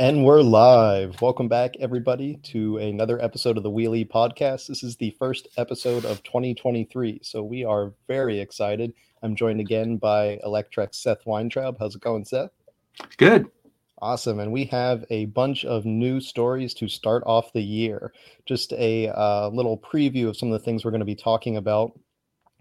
And we're live. Welcome back, everybody, to another episode of the Wheel-E Podcast. This is the first episode of 2023, so we are very excited. I'm joined again by Electrek's Seth Weintraub. How's it going, Seth? Good. Awesome. And we have a bunch of new stories to start off the year. Just a uh, little preview of some of the things we're going to be talking about.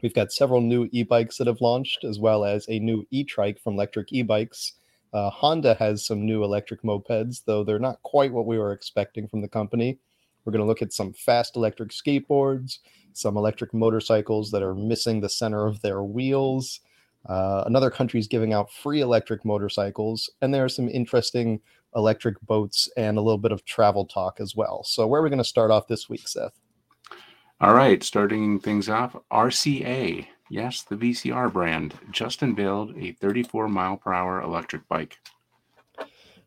We've got several new e bikes that have launched, as well as a new e trike from Lectric e bikes. Uh, Honda has some new electric mopeds, though they're not quite what we were expecting from the company. We're going to look at some fast electric skateboards, some electric motorcycles that are missing the center of their wheels. Uh, another country is giving out free electric motorcycles, and there are some interesting electric boats and a little bit of travel talk as well. So, where are we going to start off this week, Seth? All right, starting things off, RCA Yes, the VCR brand just unveiled a 34 mile per hour electric bike.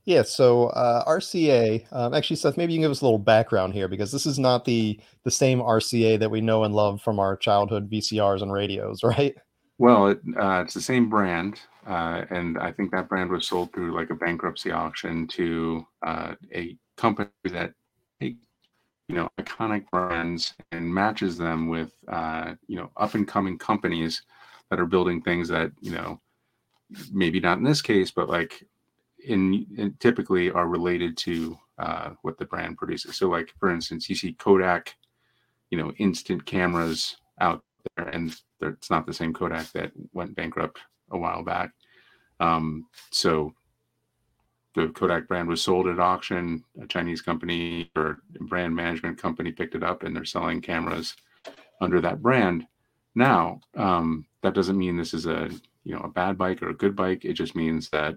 Yeah, so uh, RCA. Um, actually, Seth, maybe you can give us a little background here because this is not the the same RCA that we know and love from our childhood VCRs and radios, right? Well, it, uh, it's the same brand, uh, and I think that brand was sold through like a bankruptcy auction to uh, a company that you know iconic brands and matches them with uh, you know up and coming companies that are building things that you know maybe not in this case but like in, in typically are related to uh, what the brand produces. So like for instance you see kodak you know instant cameras out there and it's not the same kodak that went bankrupt a while back. Um, so the Kodak brand was sold at auction. A Chinese company or brand management company picked it up, and they're selling cameras under that brand. Now, um, that doesn't mean this is a you know a bad bike or a good bike. It just means that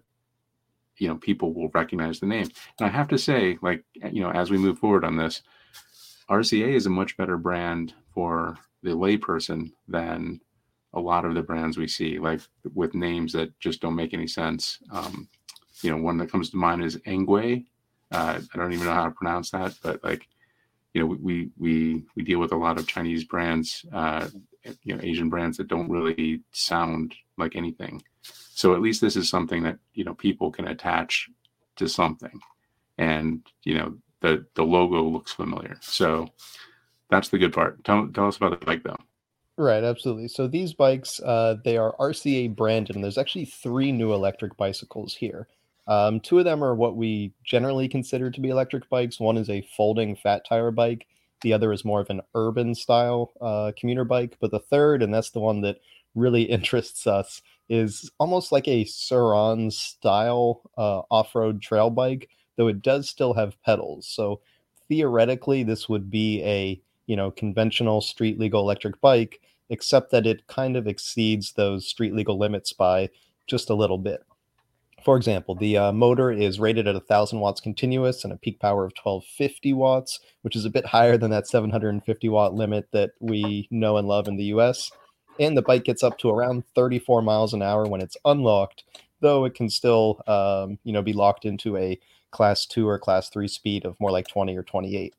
you know people will recognize the name. And I have to say, like you know, as we move forward on this, RCA is a much better brand for the layperson than a lot of the brands we see, like with names that just don't make any sense. Um, you know, one that comes to mind is Engwe. Uh, I don't even know how to pronounce that, but like, you know, we we we deal with a lot of Chinese brands, uh, you know, Asian brands that don't really sound like anything. So at least this is something that you know people can attach to something, and you know the the logo looks familiar. So that's the good part. Tell tell us about the bike though. Right, absolutely. So these bikes, uh, they are RCA branded, and there's actually three new electric bicycles here. Um, two of them are what we generally consider to be electric bikes. One is a folding fat tire bike. The other is more of an urban style uh, commuter bike. But the third, and that's the one that really interests us, is almost like a Sur-Ron style uh, off road trail bike, though it does still have pedals. So theoretically, this would be a you know conventional street legal electric bike, except that it kind of exceeds those street legal limits by just a little bit. For example, the uh, motor is rated at 1000 watts continuous and a peak power of 1250 watts, which is a bit higher than that 750 watt limit that we know and love in the US. And the bike gets up to around 34 miles an hour when it's unlocked, though it can still, um, you know, be locked into a class two or class three speed of more like 20 or 28.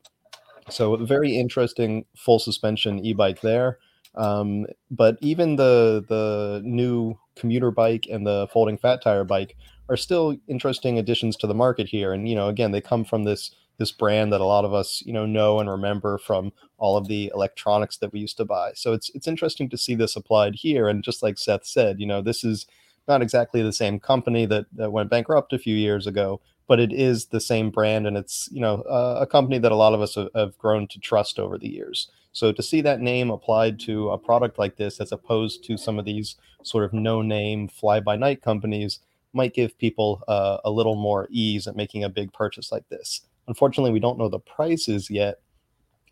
So, very interesting full suspension e-bike there. Um, but even the the new commuter bike and the folding fat tire bike are still interesting additions to the market here. And you know, again, they come from this this brand that a lot of us you know know and remember from all of the electronics that we used to buy. So it's it's interesting to see this applied here. And just like Seth said, you know, this is not exactly the same company that, that went bankrupt a few years ago, but it is the same brand, and it's you know uh, a company that a lot of us have, have grown to trust over the years. So to see that name applied to a product like this, as opposed to some of these sort of no-name fly-by-night companies, might give people uh, a little more ease at making a big purchase like this. Unfortunately, we don't know the prices yet,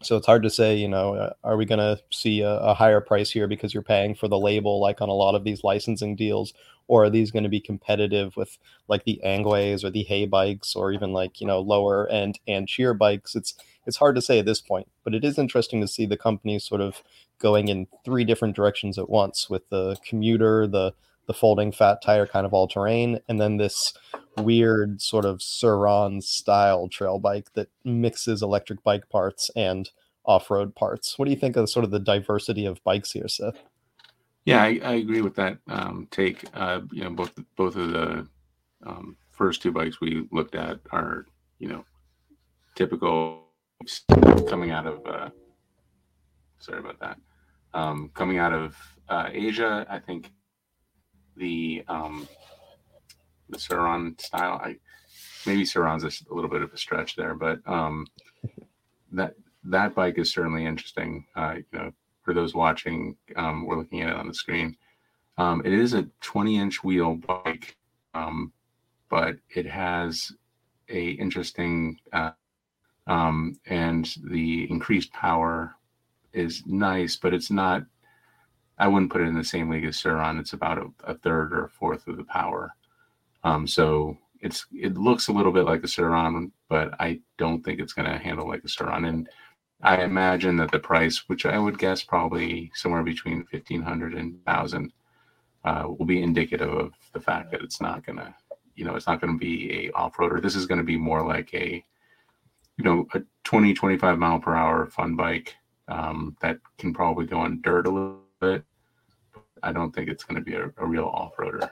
so it's hard to say. You know, uh, are we going to see a, a, higher price here because you're paying for the label, like on a lot of these licensing deals, or are these going to be competitive with like the Engwe's or the Heybikes, or even like you know lower end Ancheer bikes? It's it's hard to say at this point, but it is interesting to see the companies sort of going in three different directions at once with the commuter, the the folding fat tire kind of all terrain, and then this weird sort of Sur-Ron style trail bike that mixes electric bike parts and off-road parts. What do you think of sort of the diversity of bikes here, Seth? Yeah, I, I agree with that um, take. Uh, you know, both both of the um, first two bikes we looked at are you know typical coming out of uh, sorry about that um, coming out of uh, Asia. I think the um, the Sur-Ron style. I maybe Sur-Ron's a, a little bit of a stretch there, but um, that that bike is certainly interesting. Uh, you know, for those watching, um, we're looking at it on the screen. Um, it is a 20 inch wheel bike, um, but it has a interesting uh, um, and the increased power is nice, but it's not. I wouldn't put it in the same league as Sur-Ron. It's about a, a third or a fourth of the power. Um, so it's it looks a little bit like a Sur-Ron, but I don't think it's going to handle like a Sur-Ron. And I imagine that the price, which I would guess probably somewhere between fifteen hundred and thousand, uh, will be indicative of the fact that it's not going to, you know, it's not going to be a off-roader. This is going to be more like a, you know, a 20, 25 mile per hour fun bike um, that can probably go on dirt a little bit. I don't think it's going to be a, a real off-roader.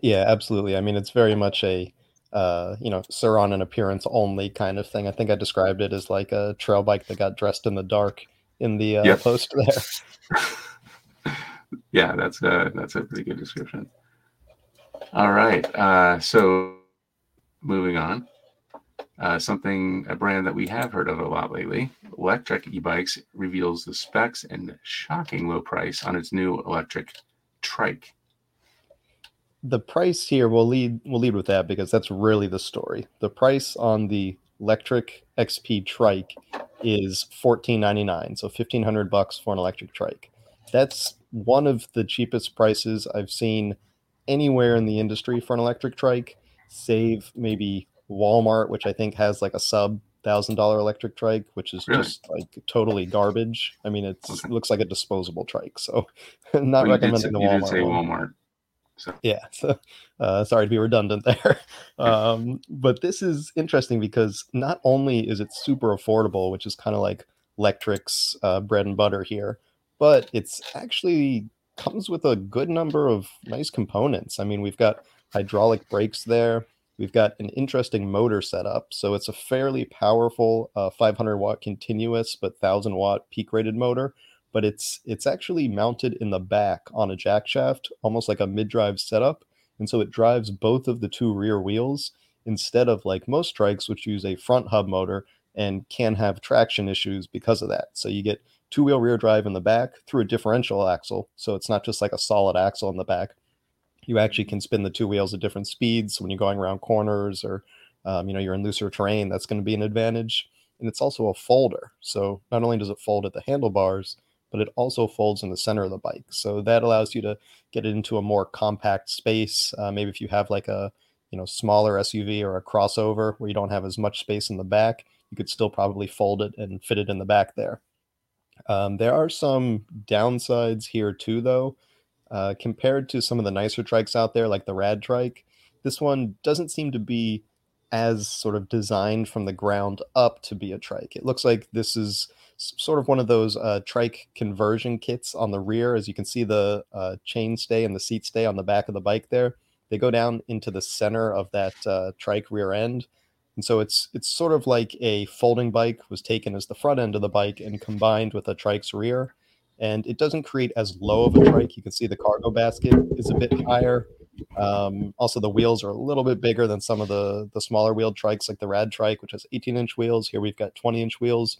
Yeah, absolutely. I mean, it's very much a uh, you know, Sur-Ron an appearance only kind of thing. I think I described it as like a trail bike that got dressed in the dark in the uh, yep. post there. yeah, that's a that's a pretty good description. All right, uh, so moving on, uh, something a brand that we have heard of a lot lately. Lectric e-bikes reveals the specs and shocking low price on its new electric trike the price here we'll lead we'll lead with that because that's really the story. The price on the Lectric XP trike is fourteen ninety nine, so fifteen hundred bucks for an electric trike. That's one of the cheapest prices I've seen anywhere in the industry for an electric trike. Save maybe Walmart, which I think has like a sub thousand dollar electric trike, which is really? just like totally garbage. I mean, it's, okay. it looks like a disposable trike, so not well, recommending the Walmart. Walmart. So. Yeah, so uh, sorry to be redundant there, um, but this is interesting because not only is it super affordable, which is kind of like Lectric's uh, bread and butter here, but it's actually comes with a good number of nice components. I mean, we've got hydraulic brakes there. We've got an interesting motor setup. So it's a fairly powerful uh, 500 watt continuous but 1000 watt peak rated motor but it's it's actually mounted in the back on a jack shaft, almost like a mid-drive setup, and so it drives both of the two rear wheels instead of like most trikes, which use a front hub motor and can have traction issues because of that. So you get two-wheel rear drive in the back through a differential axle, so it's not just like a solid axle in the back. You actually can spin the two wheels at different speeds. So when you're going around corners or um, you know you're in looser terrain, that's going to be an advantage. And it's also a folder. So not only does it fold at the handlebars, but it also folds in the center of the bike. So that allows you to get it into a more compact space. Uh, maybe if you have like a you know smaller SUV or a crossover where you don't have as much space in the back, you could still probably fold it and fit it in the back there. Um, there are some downsides here too, though. Uh, compared to some of the nicer trikes out there, like the Rad Trike, this one doesn't seem to be as sort of designed from the ground up to be a trike. It looks like this is sort of one of those uh, trike conversion kits on the rear. As you can see, the uh, chain stay and the seat stay on the back of the bike there. They go down into the center of that uh, trike rear end, and so it's it's sort of like a folding bike was taken as the front end of the bike and combined with a trike's rear. And it doesn't create as low of a trike. You can see the cargo basket is a bit higher. Um, also, the wheels are a little bit bigger than some of the the smaller wheeled trikes, like the Rad Trike, which has 18 inch wheels. Here we've got 20 inch wheels.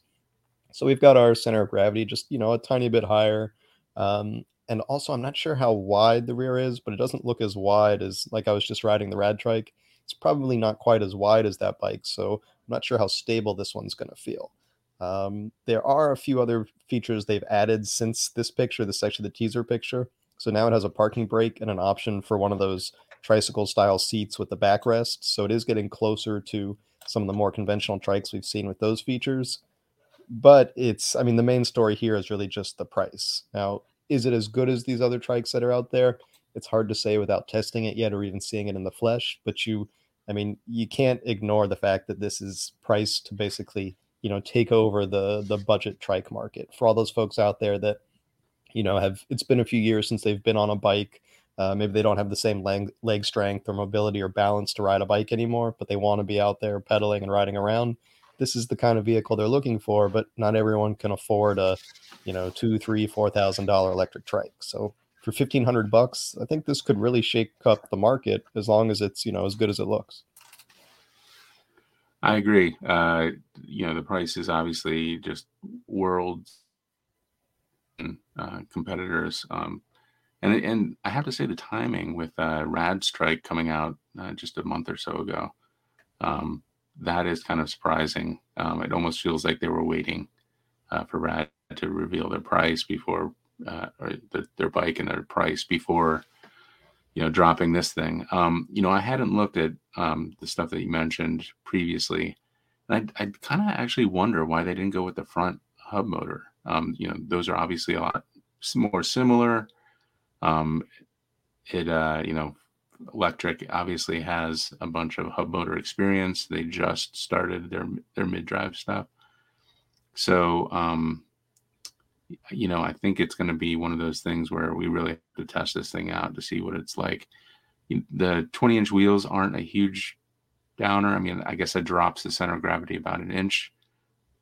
So we've got our center of gravity just, you know, a tiny bit higher. Um, and also, I'm not sure how wide the rear is, but it doesn't look as wide as like I was just riding the Rad Trike. It's probably not quite as wide as that bike. So I'm not sure how stable this one's going to feel. Um, there are a few other features they've added since this picture. This is actually the teaser picture. So now it has a parking brake and an option for one of those tricycle style seats with the backrest. So it is getting closer to some of the more conventional trikes we've seen with those features but it's i mean the main story here is really just the price now is it as good as these other trikes that are out there it's hard to say without testing it yet or even seeing it in the flesh but you i mean you can't ignore the fact that this is priced to basically you know take over the the budget trike market for all those folks out there that you know have it's been a few years since they've been on a bike Uh, maybe they don't have the same leg, leg strength or mobility or balance to ride a bike anymore, but they want to be out there pedaling and riding around. This is the kind of vehicle they're looking for, but not everyone can afford a, you know, two, three, four thousand dollar electric trike. So for fifteen hundred bucks, I think this could really shake up the market as long as it's you know as good as it looks. I agree. Uh, you know, the price is obviously just world uh, competitors. Um, and and I have to say the timing with uh, Rad's Trike coming out uh, just a month or so ago, um, that is kind of surprising. Um, it almost feels like they were waiting uh, for Rad to reveal their price before, uh, or the, their bike and their price before, you know, dropping this thing. Um, you know, I hadn't looked at um, the stuff that you mentioned previously, and I I kind of actually wonder why they didn't go with the front hub motor. Um, you know, those are obviously a lot more similar. Um, it, uh, you know, Lectric obviously has a bunch of hub motor experience. They just started their their mid drive stuff, so um, you know, I think it's going to be one of those things where we really have to test this thing out to see what it's like. The 20 inch wheels aren't a huge downer. I mean, I guess it drops the center of gravity about an inch.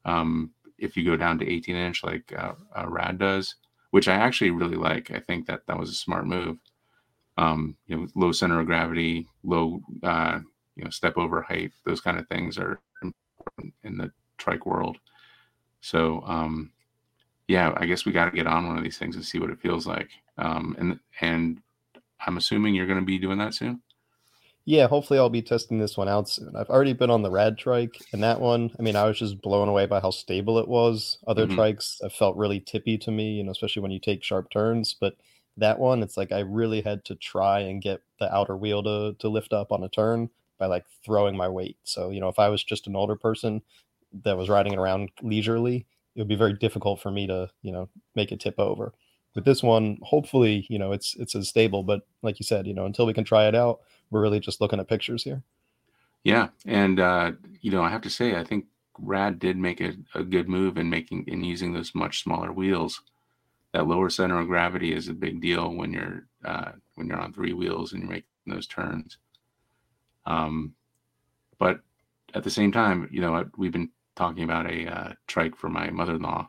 Um, if you go down to 18 inch like uh, uh, Rad does, which I actually really like. I think that that was a smart move. Um, you know, low center of gravity, low, uh, you know, step over height, those kind of things are important in the trike world. So, um, yeah, I guess we got to get on one of these things and see what it feels like. Um, and and I'm assuming you're going to be doing that soon. Yeah, hopefully I'll be testing this one out soon. I've already been on the Rad trike, and that one, I mean, I was just blown away by how stable it was. Other mm-hmm. trikes have felt really tippy to me, you know, especially when you take sharp turns. But that one, it's like I really had to try and get the outer wheel to to lift up on a turn by like throwing my weight. So, you know, if I was just an older person that was riding it around leisurely, it would be very difficult for me to, you know, make it tip over. With this one, hopefully, you know, it's it's as stable, but like you said, you know, until we can try it out, we're really just looking at pictures here. Yeah, and uh, you know, I have to say, I think Rad did make a, a good move in making in using those much smaller wheels. That lower center of gravity is a big deal when you're uh, when you're on three wheels and you're making those turns. Um, but at the same time, you know, we've been talking about a uh, trike for my mother-in-law,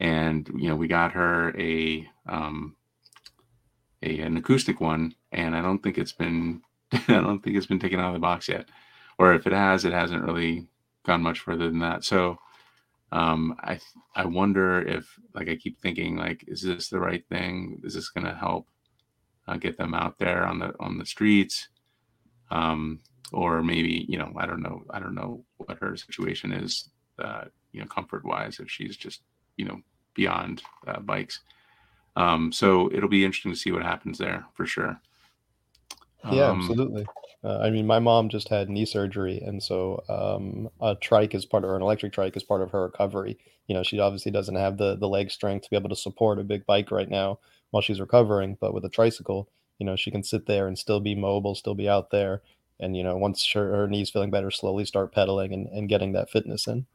and you know, we got her a um, a an acoustic one, and I don't think it's been I don't think it's been taken out of the box yet, or if it has, it hasn't really gone much further than that. So um, I I wonder if like I keep thinking like, is this the right thing? Is this going to help uh, get them out there on the on the streets? Um, or maybe you know I don't know I don't know what her situation is uh, you know comfort wise if she's just you know beyond uh, bikes. Um, so it'll be interesting to see what happens there for sure. Yeah, um, absolutely. Uh, I mean, my mom just had knee surgery, and so um, a trike is part of her, an electric trike is part of her recovery. You know, she obviously doesn't have the the leg strength to be able to support a big bike right now while she's recovering, but with a tricycle, you know, she can sit there and still be mobile, still be out there, and you know, once her, her knees feeling better, slowly start pedaling and, and getting that fitness in.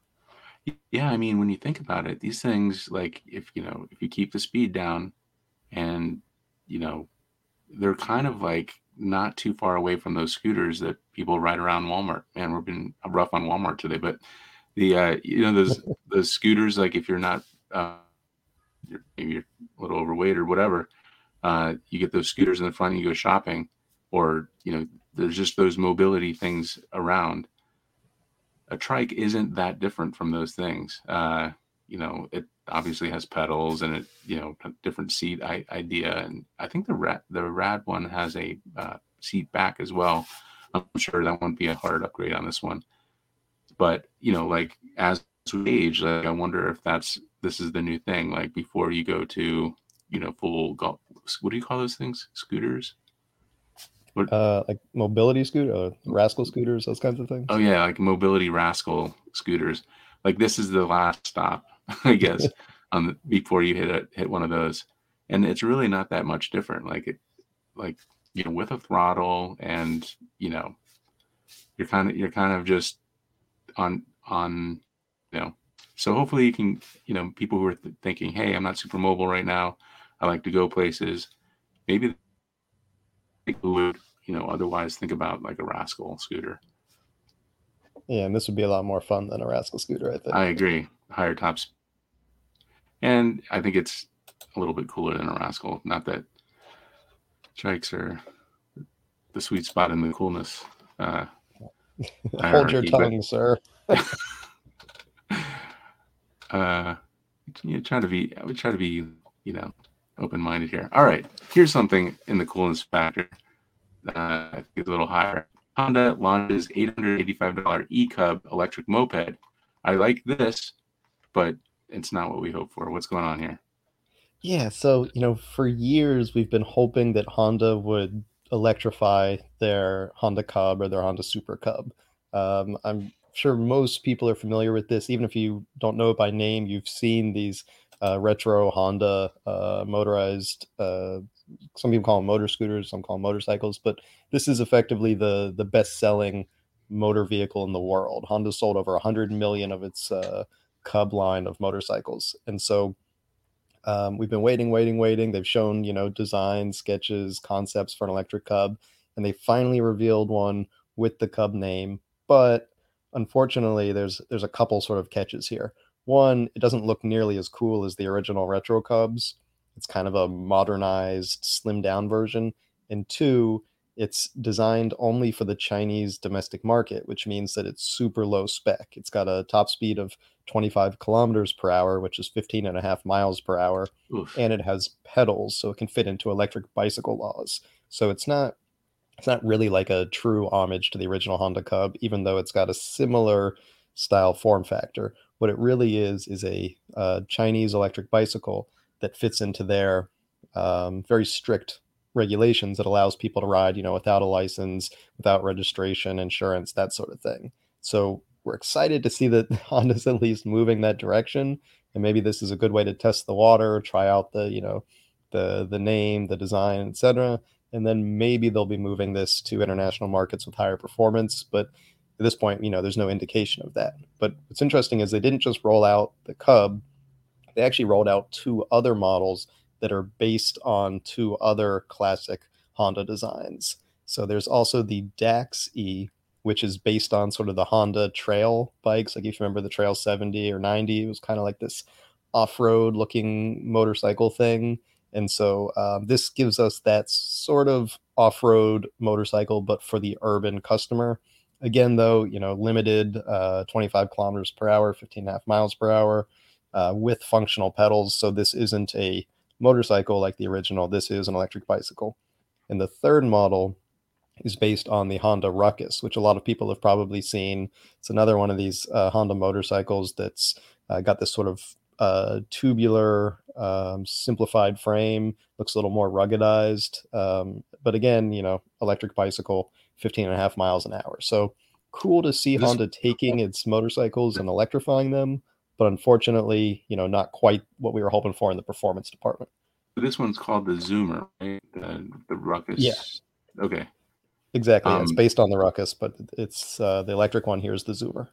Yeah, I mean, when you think about it, these things, like if you know, if you keep the speed down, and you know, they're kind of like not too far away from those scooters that people ride around Walmart. Man, we've been rough on Walmart today, but the uh, you know those those scooters, like if you're not uh, you're, maybe you're a little overweight or whatever, uh, you get those scooters in the front, and you go shopping, or you know, there's just those mobility things around. A trike isn't that different from those things. Uh, you know, it obviously has pedals and it you know different seat I- idea. And i think the rad the rad one has a uh, seat back as well. I'm sure that won't be a hard upgrade on this one. But you know like as we age like i wonder if that's this is the new thing. Like before you go to you know full golf what do you call those things? Scooters what? uh like mobility scooter or rascal scooters those kinds of things oh yeah like mobility rascal scooters like this is the last stop I guess, on the, before you hit a, hit one of those, and it's really not that much different. Like it, like you know, with a throttle, and you know, you're kind of you're kind of just on on, you know. So hopefully you can, you know, people who are th- thinking, hey, I'm not super mobile right now. I like to go places. Maybe who would you know otherwise think about like a rascal scooter. Yeah, and this would be a lot more fun than a rascal scooter. I think. I agree. Higher tops, and I think it's a little bit cooler than a rascal. Not that trikes are the sweet spot in the coolness. Uh, Hold your tongue, but, sir. uh, you know, try to be. I would try to be, you know, open-minded here. All right, here's something in the coolness factor. Uh, I think a little higher. Honda launches $885 e-Cub electric moped. I like this, but it's not what we hope for. What's going on here? Yeah, so you know, for years we've been hoping that Honda would electrify their Honda Cub or their Honda Super Cub. Um, I'm sure most people are familiar with this. Even if you don't know it by name, you've seen these uh, retro Honda uh, motorized. Uh, some people call them motor scooters, some call them motorcycles, but this is effectively the the best selling motor vehicle in the world. Honda sold over 100 million of its uh, Cub line of motorcycles, and so um, we've been waiting, waiting, waiting. They've shown you know designs, sketches, concepts for an electric Cub, and they finally revealed one with the Cub name, but unfortunately there's there's a couple sort of catches here one, it doesn't look nearly as cool as the original Retro Cubs. It's kind of a modernized, slimmed down version. And two, it's designed only for the Chinese domestic market, which means that it's super low spec. It's got a top speed of 25 kilometers per hour, which is 15 and a half miles per hour. Oof. And it has pedals, so it can fit into electric bicycle laws. So it's not it's not really like a true homage to the original Honda Cub, even though it's got a similar style form factor. What it really is is a uh, Chinese electric bicycle that fits into their um, very strict regulations that allows people to ride, you know, without a license, without registration, insurance, that sort of thing. So we're excited to see that Honda's at least moving that direction, and maybe this is a good way to test the water, try out the, you know, the the name, the design, etc. And then maybe they'll be moving this to international markets with higher performance. But at this point, you know, there's no indication of that. But what's interesting is they didn't just roll out the Cub, they actually rolled out two other models that are based on two other classic Honda designs. So there's also the Dax E, which is based on sort of the Honda trail bikes. Like if you remember the Trail 70 or 90, it was kind of like this off-road looking motorcycle thing. And so um, this gives us that sort of off-road motorcycle, but for the urban customer. Again, though, you know, limited uh, 25 kilometers per hour, 15 and a half miles per hour uh, with functional pedals. So this isn't a motorcycle like the original. This is an electric bicycle. And the third model is based on the Honda Ruckus, which a lot of people have probably seen. It's another one of these uh, Honda motorcycles that's uh, got this sort of uh, tubular, um, simplified frame, looks a little more ruggedized. Um, but again, you know, electric bicycle 15 and a half miles an hour. So cool to see this, Honda taking its motorcycles and electrifying them, but unfortunately, you know, not quite what we were hoping for in the performance department. This one's called the Zoomer, right? The, the Ruckus. Yeah. Okay. Exactly. Um, it's based on the Ruckus, but it's uh, the electric one here is the Zoomer.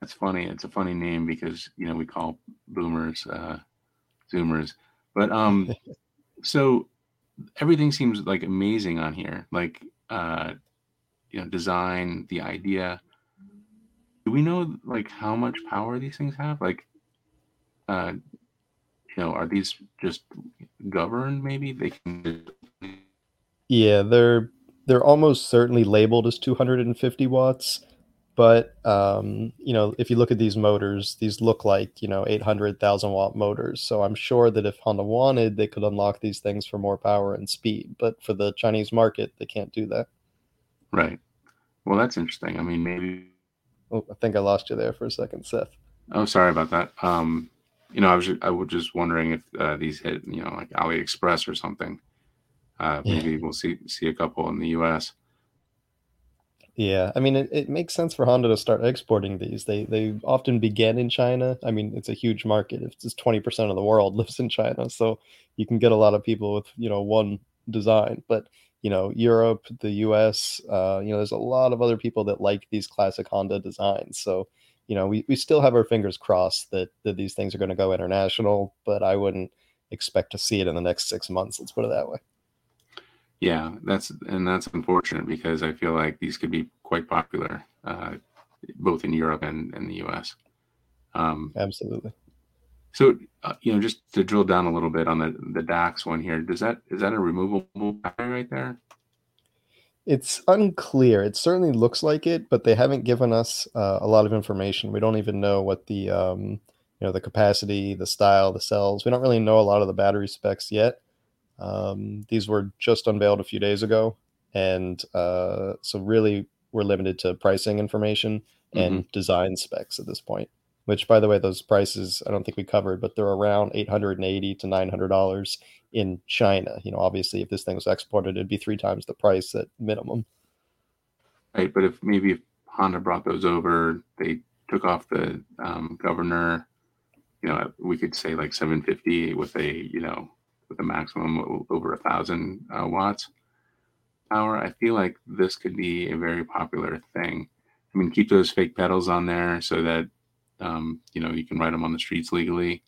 That's funny. It's a funny name because you know we call boomers uh, Zoomers, but um, so everything seems like amazing on here. Like uh, you know design the idea. Do we know like how much power these things have? Like uh you know are these just governed maybe? They can yeah they're they're almost certainly labeled as 250 watts but um, you know if you look at these motors these look like you know 800,000 watt motors. So i'm sure that if honda wanted they could unlock these things for more power and speed but for the chinese market they can't do that Right. Well, that's interesting. I mean, maybe. Oh, I think I lost you there for a second, Seth. Oh, sorry about that. Um, you know, I was just, I was just wondering if uh, these hit, you know, like AliExpress or something. Uh, maybe yeah. we'll see see a couple in the U.S. Yeah, I mean, it, it makes sense for Honda to start exporting these. They they often begin in China. I mean, it's a huge market. It's just twenty percent of the world lives in China, so you can get a lot of people with you know one design. But you know Europe, the U.S. Uh, you know, there's a lot of other people that like these classic Honda designs. So you know, we, we still have our fingers crossed that that these things are going to go international, but I wouldn't expect to see it in the next six months. Let's put it that way. Yeah, that's and that's unfortunate because I feel like these could be quite popular, uh, both in Europe and, and the U.S. Um, Absolutely. So, uh, you know, just to drill down a little bit on the the Dax one here, does that is that a removable battery right there? It's unclear. It certainly looks like it, but they haven't given us uh, a lot of information. We don't even know what the um, you know the capacity, the style, the cells. We don't really know a lot of the battery specs yet. Um, these were just unveiled a few days ago, and uh, so really we're limited to pricing information and mm-hmm. design specs at this point which by the way those prices i don't think we covered but they're around 880 to 900 dollars in china. You know obviously if this thing was exported it'd be three times the price at minimum. Right but if maybe if honda brought those over they took off the um, governor you know we could say like 750 with a you know with a maximum over a thousand uh, watts power. I feel like this could be a very popular thing. I mean keep those fake pedals on there so that um, you know, you can ride them on the streets legally.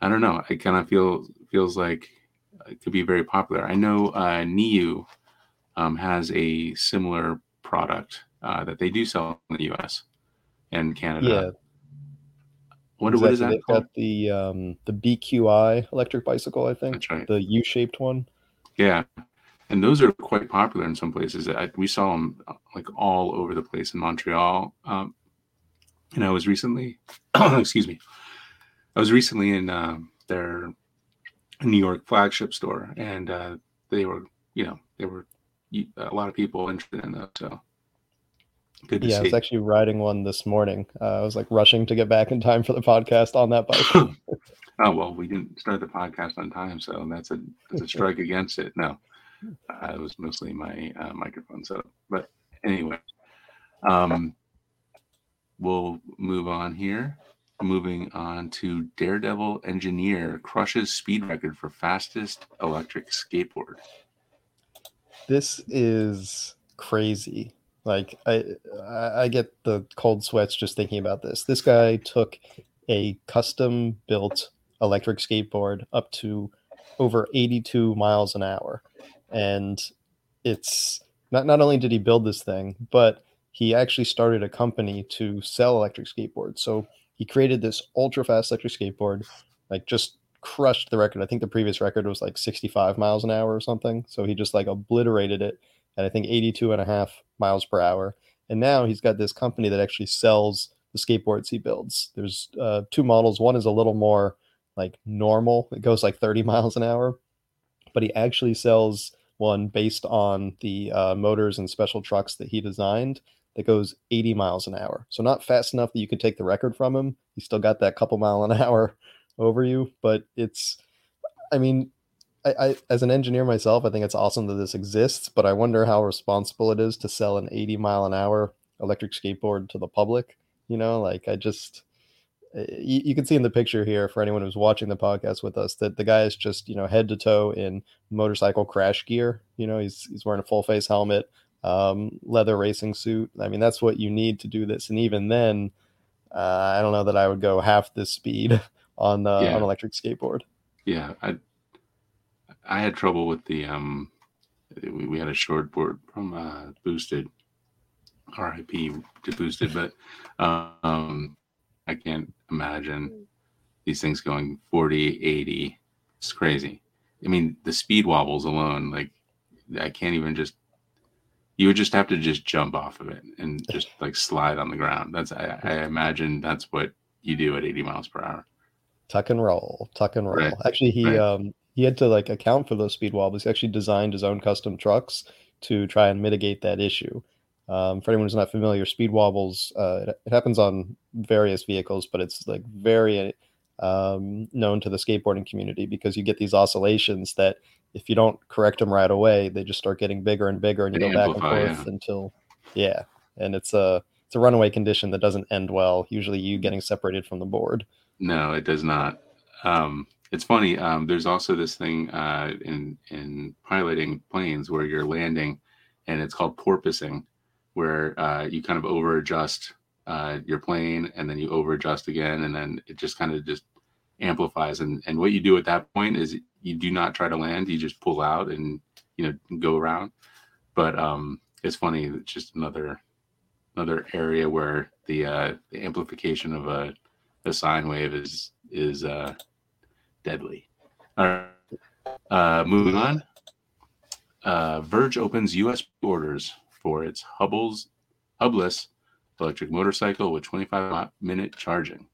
I don't know. It kind of feel feels like it could be very popular. I know uh, NIU um, has a similar product uh, that they do sell in the U.S. and Canada. Yeah. What, exactly. what is that? They've called? got the um, the BQI electric bicycle, I think. That's right. The U-shaped one. Yeah, and those are quite popular in some places. I, we saw them like all over the place in Montreal. Um, and I was recently, excuse me, I was recently in uh, their New York flagship store, and uh, they were, you know, there were a lot of people interested in that. So good yeah, see. I was actually riding one this morning. Uh, I was like rushing to get back in time for the podcast on that bike. oh well, we didn't start the podcast on time, so that's a that's a strike against it. No, uh, it was mostly my uh, microphone setup, but anyway. Um, we'll move on here. Moving on to Daredevil Engineer crushes speed record for fastest electric skateboard. This is crazy. Like I, I get the cold sweats just thinking about this. This guy took a custom built electric skateboard up to over 82 miles an hour, and it's not not only did he build this thing, but he actually started a company to sell electric skateboards. So he created this ultra fast electric skateboard, like just crushed the record. I think the previous record was like 65 miles an hour or something. So he just like obliterated it at I think 82 and a half miles per hour. And now he's got this company that actually sells the skateboards he builds. There's uh, two models. One is a little more like normal. It goes like 30 miles an hour, but he actually sells one based on the uh, motors and special trucks that he designed that goes 80 miles an hour. So not fast enough that you could take the record from him. He still got that couple mile an hour over you, but it's I mean, I, I, as an engineer myself, I think it's awesome that this exists, but I wonder how responsible it is to sell an 80 mile an hour electric skateboard to the public. You know, like I just eh, you, you, can see in the picture here for anyone who's watching the podcast with us that the guy is just you know head to toe in motorcycle crash gear. You know, he's he's wearing a full face helmet, um, leather racing suit. I mean, that's what you need to do this. And even then, uh, I don't know that I would go half this speed on uh, yeah. on electric skateboard. Yeah, I I had trouble with the um, we, we had a short board from uh, Boosted, RIP to Boosted, but um, I can't imagine these things going 40, 80. It's crazy. I mean, the speed wobbles alone, like I can't even just you would just have to just jump off of it and just like slide on the ground. That's I, I imagine that's what you do at 80 miles per hour. Tuck and roll, tuck and roll. Right. Actually, he right. um he had to like account for those speed wobbles. He actually designed his own custom trucks to try and mitigate that issue. Um, for anyone who's not familiar, speed wobbles uh, it, it, happens on various vehicles, but it's like very um, known to the skateboarding community because you get these oscillations that if you don't correct them right away, they just start getting bigger and bigger, and you they go amplify, back and forth yeah. until yeah, and it's a it's a runaway condition that doesn't end well. Usually, you getting separated from the board. No, it does not. Um, it's funny. Um, there's also this thing uh, in in piloting planes where you're landing, and it's called porpoising, where uh, you kind of over adjust uh, your plane, and then you over adjust again, and then it just kind of just amplifies. And and what you do at that point is you do not try to land. You just pull out and you know go around. But um, it's funny. It's just another another area where the uh, the amplification of a, a sine wave is is uh, deadly. All right. Uh, moving on. Uh, Verge opens U.S. orders for its Hubbles hubless electric motorcycle with 25 minute charging.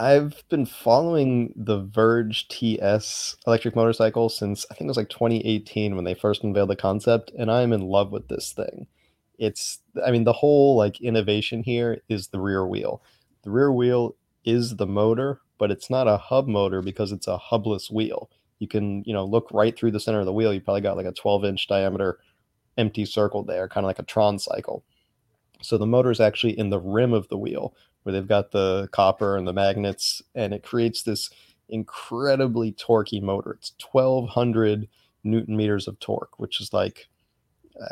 I've been following the Verge TS electric motorcycle since I think it was like 2018 when they first unveiled the concept, and I am in love with this thing. It's, I mean, the whole like innovation here is the rear wheel. The rear wheel is the motor, but it's not a hub motor because it's a hubless wheel. You can, you know, look right through the center of the wheel. You probably got like a 12 inch diameter empty circle there, kind of like a Tron cycle. So the motor is actually in the rim of the wheel, where they've got the copper and the magnets, and it creates this incredibly torquey motor. It's 1200 newton meters of torque, which is like,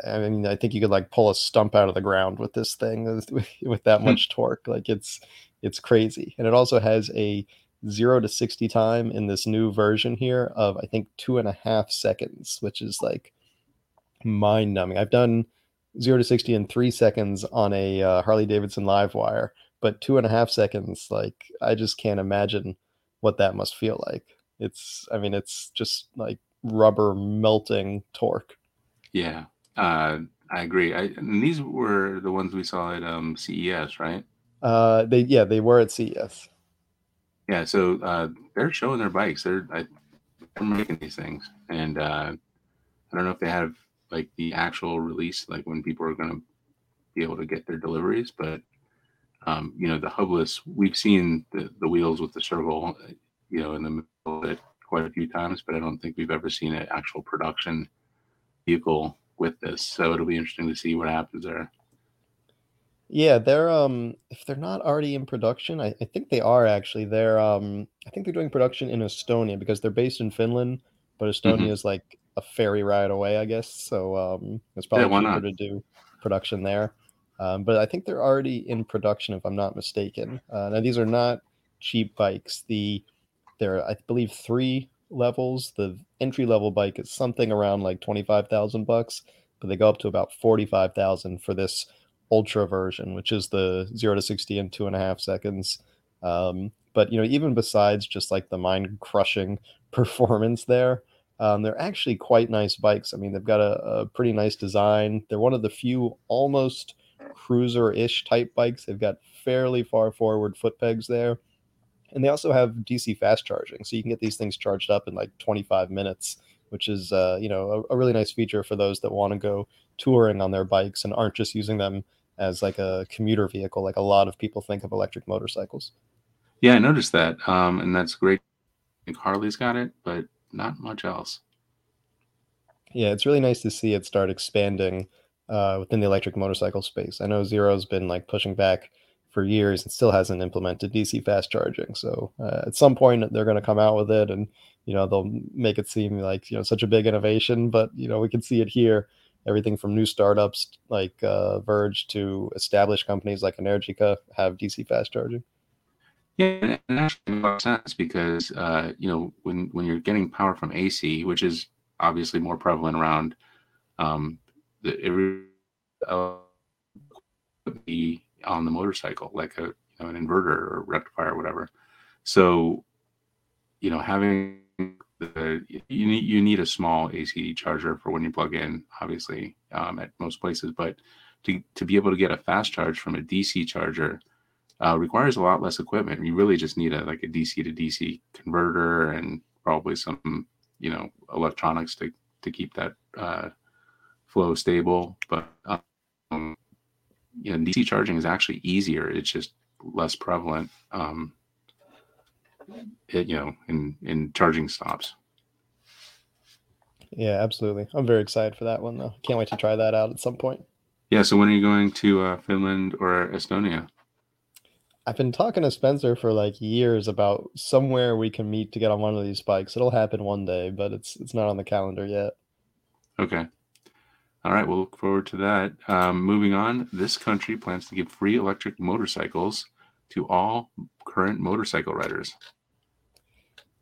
I mean, I think you could like pull a stump out of the ground with this thing with that hmm. much torque. Like it's it's crazy, and it also has a zero to 60 time in this new version here of I think two and a half seconds, which is like mind numbing. I've done zero to 60 in three seconds on a uh, Harley Davidson LiveWire, but two and a half seconds, like I just can't imagine what that must feel like. It's, I mean, it's just like rubber melting torque. Yeah, uh, I agree. I, and these were the ones we saw at um, CES, right? Uh, they yeah, they were at CES. Yeah, so uh, they're showing their bikes. They're, I, they're making these things, and uh, I don't know if they have like the actual release, like when people are going to be able to get their deliveries. But um, you know, the hubless, we've seen the, the wheels with the servo, you know, in the middle of it quite a few times, but I don't think we've ever seen an actual production vehicle with this. So it'll be interesting to see what happens there. Yeah, they're um if they're not already in production, I, I think they are actually. They're um I think they're doing production in Estonia because they're based in Finland, but Estonia mm-hmm. is like a ferry ride away, I guess. So um, it's probably yeah, cheaper to do production there. Um, but I think they're already in production, if I'm not mistaken. Uh, now these are not cheap bikes. The there are, I believe, three levels. The entry level bike is something around like twenty five thousand bucks, but they go up to about forty five thousand for this ultra version, which is the zero to sixty in two and a half seconds. Um, but you know, even besides just like the mind crushing performance there, um, they're actually quite nice bikes. I mean, they've got a, a pretty nice design. They're one of the few almost cruiser-ish type bikes. They've got fairly far forward foot pegs there, and they also have DC fast charging, so you can get these things charged up in like 25 minutes, which is uh, you know a, a really nice feature for those that want to go touring on their bikes and aren't just using them as like a commuter vehicle, like a lot of people think of electric motorcycles. Yeah, I noticed that, um, and that's great. I think Harley's got it, but not much else. Yeah, it's really nice to see it start expanding uh, within the electric motorcycle space. I know Zero's been like pushing back for years and still hasn't implemented DC fast charging. So uh, at some point they're going to come out with it, and you know they'll make it seem like you know such a big innovation. But you know we can see it here. Everything from new startups like uh, Verge to established companies like Energica have DC fast charging. Yeah, and that makes sense because uh, you know when when you're getting power from AC, which is obviously more prevalent around um, the every be on the motorcycle, like a you know an inverter or rectifier or whatever. So, you know, having the you need you need a small AC charger for when you plug in, obviously, um, at most places, but to to be able to get a fast charge from a DC charger uh, requires a lot less equipment. You really just need a like a DC to DC converter and probably some you know electronics to to keep that uh, flow stable. But um, you know DC charging is actually easier. It's just less prevalent. Um, it, you know in in charging stops. Yeah, absolutely. I'm very excited for that one though. Can't wait to try that out at some point. Yeah. So when are you going to uh, Finland or Estonia? I've been talking to Spencer for like years about somewhere we can meet to get on one of these bikes. It'll happen one day, but it's it's not on the calendar yet. Okay. All right, we'll look forward to that. Um, moving on, this country plans to give free electric motorcycles to all current motorcycle riders.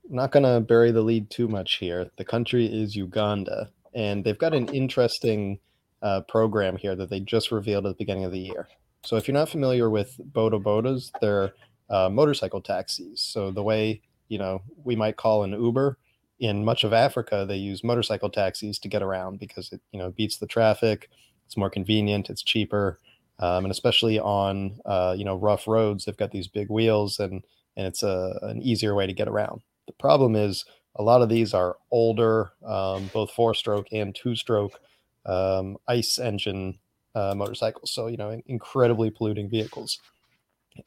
I'm not going to bury the lead too much here. The country is Uganda, and they've got an interesting uh, program here that they just revealed at the beginning of the year. So if you're not familiar with Boda Bodas, they're uh, motorcycle taxis. So the way you know we might call an Uber in much of Africa, they use motorcycle taxis to get around because it you know beats the traffic. It's more convenient. It's cheaper, um, and especially on uh, you know rough roads, they've got these big wheels and and it's a, an easier way to get around. The problem is a lot of these are older, um, both four stroke and two stroke um, ICE engine uh, motorcycles. So, you know, incredibly polluting vehicles.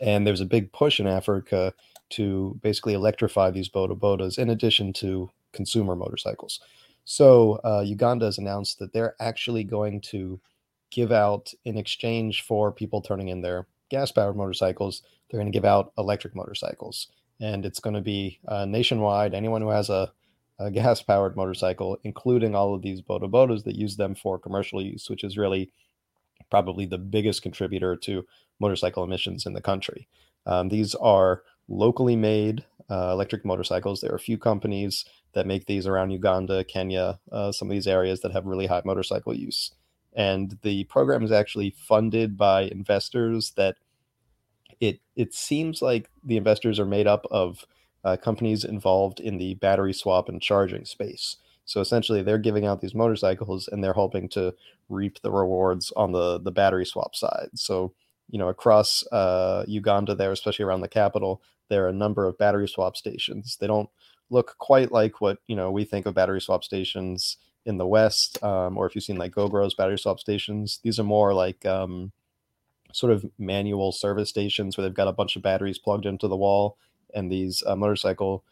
And there's a big push in Africa to basically electrify these boda bodas in addition to consumer motorcycles. So, uh, Uganda has announced that they're actually going to give out in exchange for people turning in their gas powered motorcycles, they're going to give out electric motorcycles. And it's going to be uh, nationwide. Anyone who has a, a gas powered motorcycle, including all of these boda bodas that use them for commercial use, which is really probably the biggest contributor to motorcycle emissions in the country. Um, these are locally made uh, electric motorcycles. There are a few companies that make these around Uganda, Kenya, uh, some of these areas that have really high motorcycle use and the program is actually funded by investors that it it seems like the investors are made up of uh, companies involved in the battery swap and charging space. So essentially, they're giving out these motorcycles, and they're hoping to reap the rewards on the the battery swap side. So you know, across uh, Uganda, there, especially around the capital, there are a number of battery swap stations. They don't look quite like what you know we think of battery swap stations in the West, um, or if you've seen like Gogoro's battery swap stations, these are more like um, sort of manual service stations where they've got a bunch of batteries plugged into the wall, and these uh, motorcycle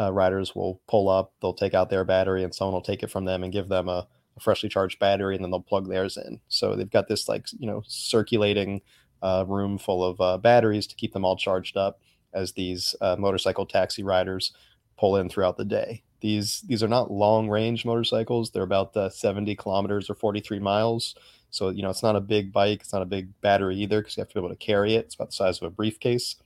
uh, riders will pull up, they'll take out their battery, and someone will take it from them and give them a, a freshly charged battery, and then they'll plug theirs in. So they've got this like you know circulating uh, room full of uh, batteries to keep them all charged up as these uh, motorcycle taxi riders pull in throughout the day. These these are not long range motorcycles. They're about uh, 70 kilometers or 43 miles. So you know it's not a big bike. It's not a big battery either because you have to be able to carry it. It's about the size of a briefcase.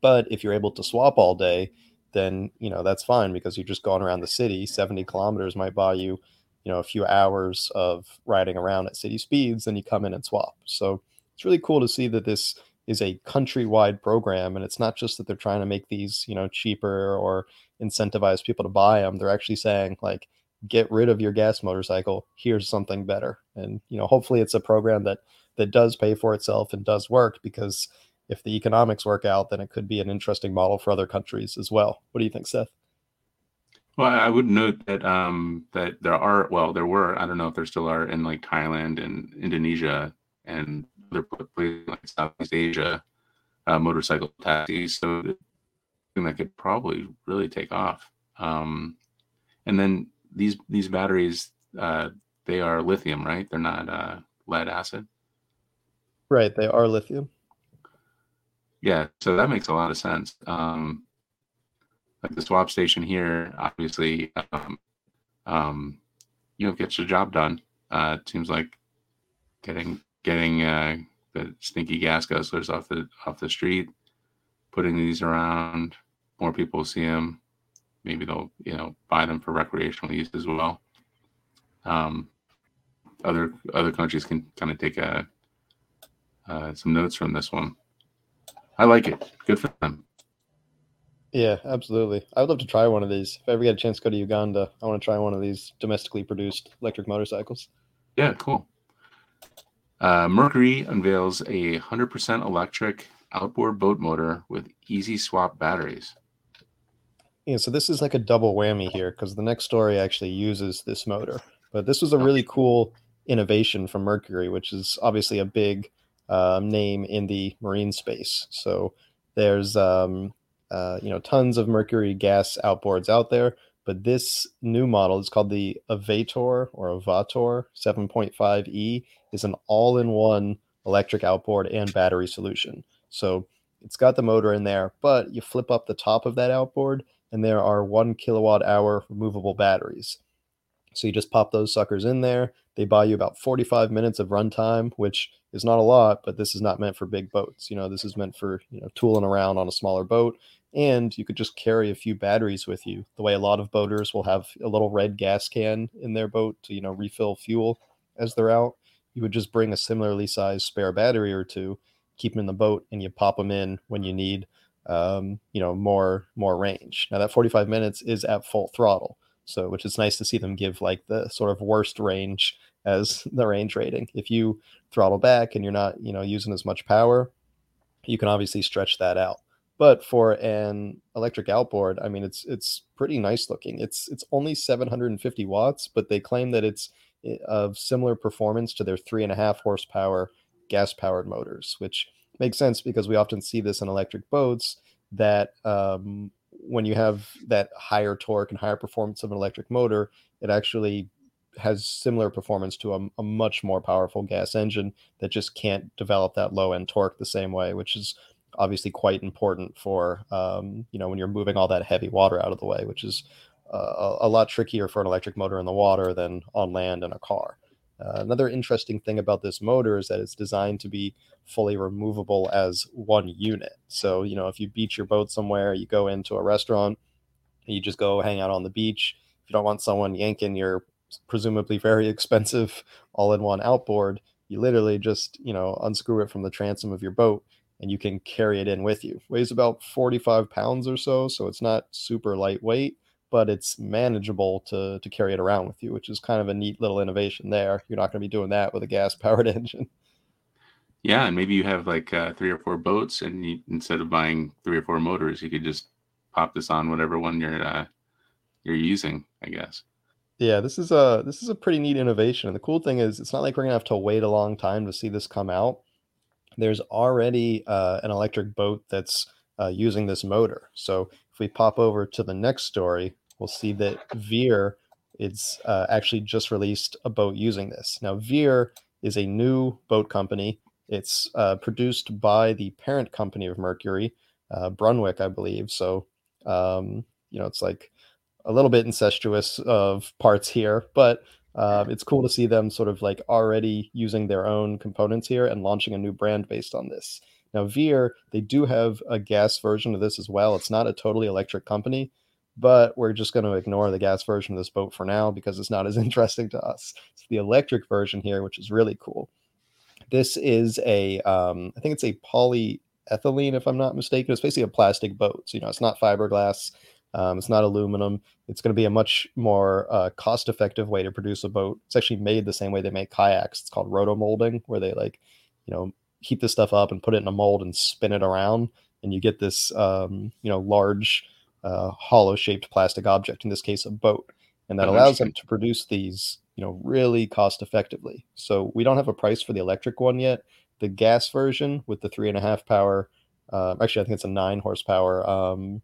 But if you're able to swap all day, then you know that's fine because you're just going around the city. 70 kilometers might buy you, you know, a few hours of riding around at city speeds. Then you come in and swap. So it's really cool to see that this is a countrywide program and it's not just that they're trying to make these you know cheaper or incentivize people to buy them they're actually saying like get rid of your gas motorcycle here's something better and you know hopefully it's a program that that does pay for itself and does work because if the economics work out then it could be an interesting model for other countries as well what do you think seth well i would note that um that there are well there were i don't know if there still are in like thailand and indonesia and other places like Southeast Asia, uh, motorcycle taxis. So that could probably really take off. Um, and then these these batteries, uh, they are lithium, right? They're not uh, lead acid. Right, they are lithium. Yeah, so that makes a lot of sense. Um, like the swap station here, obviously, um, um, you know, gets the job done. Uh, it seems like getting getting uh, the stinky gas guzzlers off the off the street, putting these around. More people see them. Maybe they'll you know buy them for recreational use as well. Um, other other countries can kind of take a uh, some notes from this one. I like it. Good for them. Yeah, absolutely. I would love to try one of these. If I ever get a chance to go to Uganda, I want to try one of these domestically produced electric motorcycles. Yeah, cool. Uh, Mercury unveils a 100% electric outboard boat motor with easy swap batteries. Yeah, so this is like a double whammy here because the next story actually uses this motor. But this was a really cool innovation from Mercury, which is obviously a big um, name in the marine space. So there's um, uh, you know tons of Mercury gas outboards out there, but this new model is called the Avator or Avator 7.5e is an all-in-one electric outboard and battery solution. So it's got the motor in there, but you flip up the top of that outboard and there are one kilowatt hour removable batteries. So you just pop those suckers in there. They buy you about 45 minutes of runtime, which is not a lot, but this is not meant for big boats. You know, this is meant for, you know, tooling around on a smaller boat. And you could just carry a few batteries with you. The way a lot of boaters will have a little red gas can in their boat to, you know, refill fuel as they're out. You would just bring a similarly sized spare battery or two, keep them in the boat, and you pop them in when you need, um, you know, more more range. Now that 45 minutes is at full throttle. So, which is nice to see them give like the sort of worst range as the range rating. If you throttle back and you're not, you know, using as much power, you can obviously stretch that out. But for an electric outboard, I mean, it's it's pretty nice looking. It's it's only 750 watts, but they claim that it's eh, of similar performance to their three and a half horsepower gas powered motors, which makes sense because we often see this in electric boats that um, when you have that higher torque and higher performance of an electric motor, it actually has similar performance to a, a, much more powerful gas engine that just can't develop that low end torque the same way, which is obviously quite important for um, you know when you're moving all that heavy water out of the way, which is uh, a, a lot trickier for an electric motor in the water than on land in a car. Uh, another interesting thing about this motor is that it's designed to be fully removable as one unit. So, you know, if you beach your boat somewhere, you go into a restaurant, you just go hang out on the beach. If you don't want someone yanking your presumably very expensive all in one outboard, you literally just, you know, unscrew it from the transom of your boat and you can carry it in with you. Weighs about 45 pounds or so, so it's not super lightweight but it's manageable to to carry it around with you, which is kind of a neat little innovation there. You're not going to be doing that with a gas powered engine. Yeah, and maybe you have like uh, three or four boats, and you, instead of buying three or four motors, you could just pop this on whatever one you're uh, you're using. I guess. Yeah, this is a this is a pretty neat innovation, and the cool thing is, it's not like we're gonna have to wait a long time to see this come out. There's already uh, an electric boat that's uh, using this motor. So if we pop over to the next story, we'll see that Veer is uh, actually just released a boat using this. Now, Veer is a new boat company. It's uh, produced by the parent company of Mercury, uh, Brunswick, I believe. So, um, you know, it's like a little bit incestuous of parts here, but uh, it's cool to see them sort of like already using their own components here and launching a new brand based on this. Now, Veer, they do have a gas version of this as well. It's not a totally electric company, but we're just going to ignore the gas version of this boat for now because it's not as interesting to us. It's the electric version here, which is really cool. This is a, um, I think it's a polyethylene, if I'm not mistaken. It's basically a plastic boat. So, you know, it's not fiberglass, um, it's not aluminum. It's going to be a much more uh, cost effective way to produce a boat. It's actually made the same way they make kayaks. It's called rotomolding, where they like, you know, heat this stuff up and put it in a mold and spin it around. And you get this, um, you know, large, uh, hollow shaped plastic object, in this case, a boat. And that oh, allows them to produce these, you know, really cost effectively. So we don't have a price for the electric one yet. The gas version with the three and a half power, uh, actually, I think it's a nine horsepower um,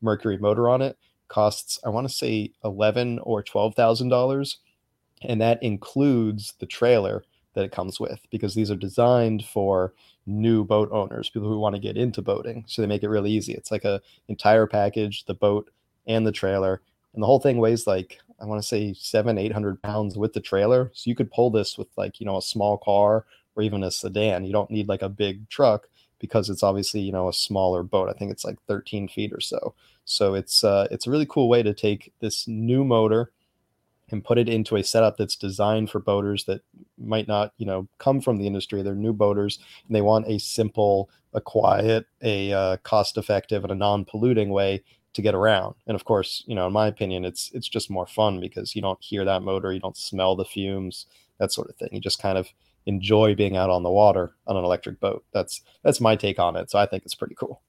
Mercury motor on it, costs, I want to say, eleven or twelve thousand dollars. And that includes the trailer that it comes with because these are designed for new boat owners, people who want to get into boating. So they make it really easy. It's like a entire package, the boat and the trailer. And the whole thing weighs like I want to say seven, eight hundred pounds with the trailer. So you could pull this with like, you know, a small car or even a sedan. You don't need like a big truck because it's obviously, you know, a smaller boat. I think it's like 13 feet or so. So it's uh, it's a really cool way to take this new motor and put it into a setup that's designed for boaters that might not, you know, come from the industry. They're new boaters and they want a simple, a quiet, a uh, cost-effective, and a non-polluting way to get around. And of course, you know, in my opinion, it's it's just more fun because you don't hear that motor, you don't smell the fumes, that sort of thing. You just kind of enjoy being out on the water on an electric boat. That's that's my take on it. So I think it's pretty cool.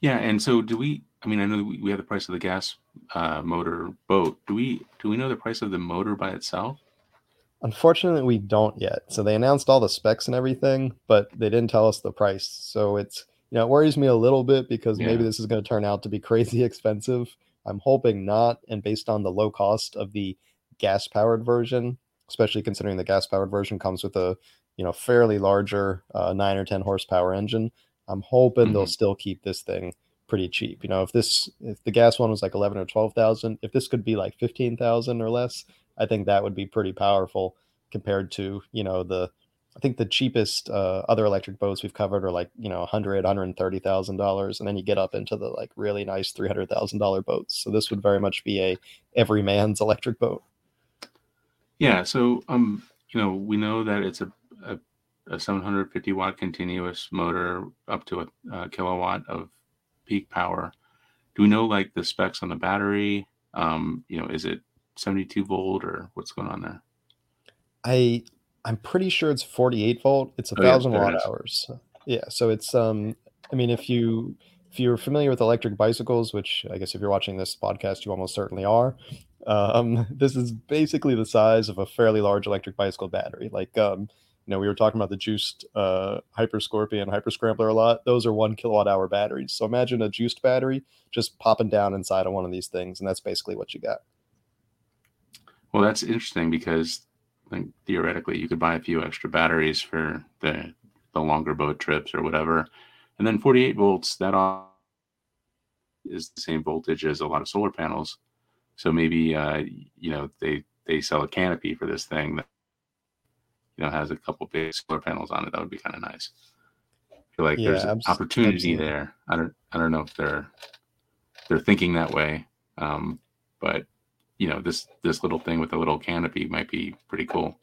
Yeah, and so do we? I mean, I know we have the price of the gas uh, motor boat. Do we do we know the price of the motor by itself? Unfortunately, we don't yet. So they announced all the specs and everything, but they didn't tell us the price. So it's you know it worries me a little bit because yeah. maybe this is going to turn out to be crazy expensive. I'm hoping not, and based on the low cost of the gas powered version, especially considering the gas powered version comes with a you know fairly larger uh, nine or ten horsepower engine. I'm hoping mm-hmm. they'll still keep this thing pretty cheap. You know, if this if the gas one was like eleven or twelve thousand, if this could be like fifteen thousand or less, I think that would be pretty powerful compared to you know the I think the cheapest uh, other electric boats we've covered are like you know 100 130,000 dollars and then you get up into the like really nice $300,000 boats so this would very much be a every man's electric boat yeah so um you know we know that it's a, a, a 750 watt continuous motor up to a, a, kilowatt of peak power do we know like the specs on the battery um you know is it 72 volt or what's going on there I I'm pretty sure it's 48 volt. It's a oh, yeah, thousand watt hours. Yeah, so it's um. I mean, if you if you're familiar with electric bicycles, which I guess if you're watching this podcast, you almost certainly are. Um, this is basically the size of a fairly large electric bicycle battery. Like, um, you know, we were talking about the juiced uh, Hyper Scorpion, Hyper Scrambler a lot. Those are one kilowatt hour batteries. So imagine a juiced battery just popping down inside of one of these things, and that's basically what you got. Well, that's interesting because think theoretically you could buy a few extra batteries for the the longer boat trips or whatever. And then 48 volts, that is the same voltage as a lot of solar panels. So maybe uh, you know they they sell a canopy for this thing that you know has a couple big solar panels on it. That would be kind of nice. I feel like yeah, there's an opportunity absolutely. there. I don't I don't know if they're they're thinking that way, um, but you know this this little thing with a little canopy might be pretty cool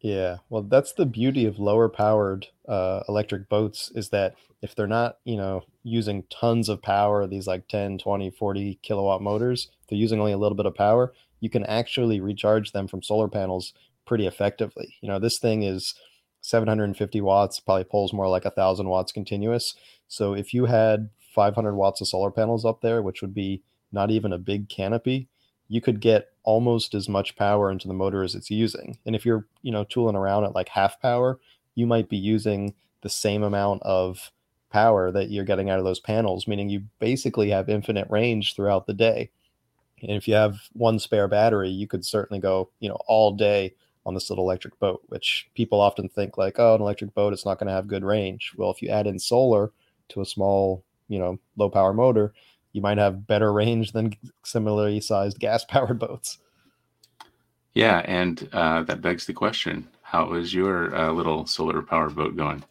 yeah well that's the beauty of lower powered uh, electric boats is that if they're not you know using tons of power these like 10 20 40 kilowatt motors they're using only a little bit of power you can actually recharge them from solar panels pretty effectively you know this thing is 750 watts probably pulls more like a thousand watts continuous so if you had 500 watts of solar panels up there which would be not even a big canopy you could get almost as much power into the motor as it's using. And if you're, you know, tooling around at like half power, you might be using the same amount of power that you're getting out of those panels, meaning you basically have infinite range throughout the day. And if you have one spare battery, you could certainly go, you know, all day on this little electric boat, which people often think like, oh, an electric boat, it's not going to have good range. Well, if you add in solar to a small, you know, low power motor, you might have better range than similarly sized gas powered boats. Yeah, and uh, that begs the question: How is your uh, little solar powered boat going?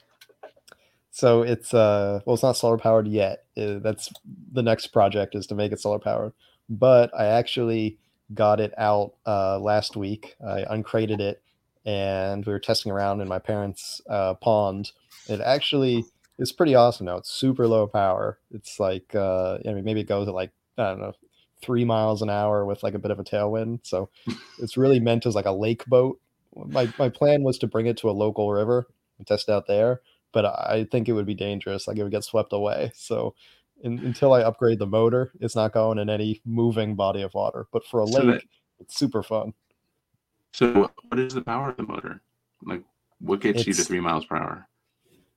So it's uh well, it's not solar powered yet. Uh, that's the next project is to make it solar powered. But I actually got it out uh, last week. I uncrated it, and we were testing around in my parents' uh, pond. It actually it's pretty awesome now. It's super low power. It's like uh, I mean, maybe it goes at like I don't know three miles an hour with like a bit of a tailwind. So it's really meant as like a lake boat. My my plan was to bring it to a local river and test out there, but I think it would be dangerous. Like it would get swept away. So in, until I upgrade the motor, it's not going in any moving body of water. But for a so lake, that, it's super fun. So what is the power of the motor? Like what gets it's, you to three miles per hour?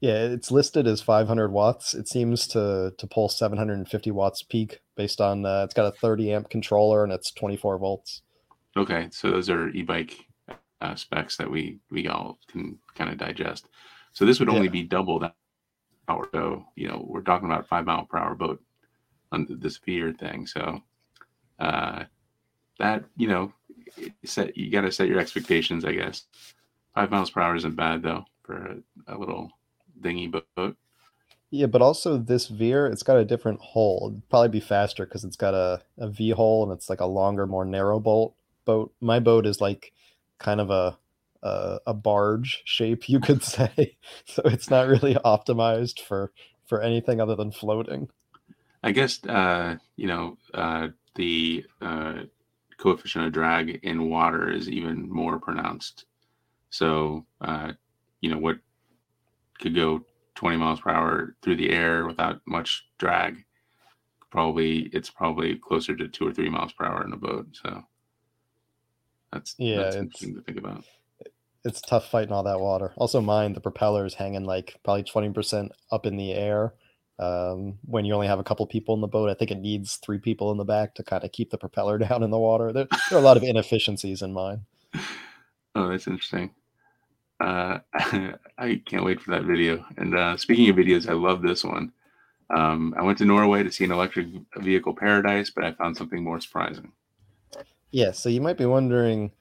Yeah, it's listed as 500 watts. It seems to to pull 750 watts peak based on uh, it's got a 30 amp controller and it's 24 volts. Okay, so those are e-bike uh, specs that we we all can kind of digest. So this would only yeah. be double that power. So you know we're talking about five mile per hour boat on this Veer thing. So uh, that you know set you got to set your expectations. I guess five miles per hour isn't bad though for a, a little dinghy boat. Yeah, but also this Veer, it's got a different hull. It'd probably be faster because it's got a, a V hole and it's like a longer, more narrow bolt boat. My boat is like kind of a a, a barge shape, you could say. so it's not really optimized for for anything other than floating. I guess uh, you know uh, the uh, coefficient of drag in water is even more pronounced. So uh, you know what could go 20 miles per hour through the air without much drag. Probably it's probably closer to two or three miles per hour in a boat. So that's yeah, that's interesting to think about. It's tough fighting all that water. Also, mine the propeller is hanging like probably 20% up in the air. Um, when you only have a couple people in the boat, I think it needs three people in the back to kind of keep the propeller down in the water. There, there are a lot of inefficiencies in mine. Oh, that's interesting. Uh, I can't wait for that video. And uh, speaking of videos, I love this one. Um, I went to Norway to see an electric vehicle paradise, but I found something more surprising. Yeah, so you might be wondering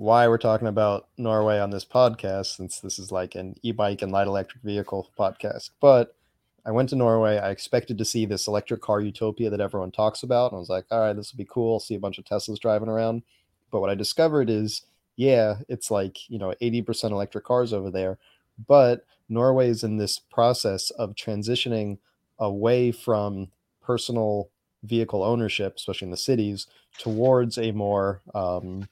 why we're talking about Norway on this podcast, since this is like an e-bike and light electric vehicle podcast. But I went to Norway. I expected to see this electric car utopia that everyone talks about. And I was like, all right, this will be cool. See a bunch of Teslas driving around. But what I discovered is, yeah, it's like, you know, 80% electric cars over there. But Norway is in this process of transitioning away from personal vehicle ownership, especially in the cities, towards a more, um,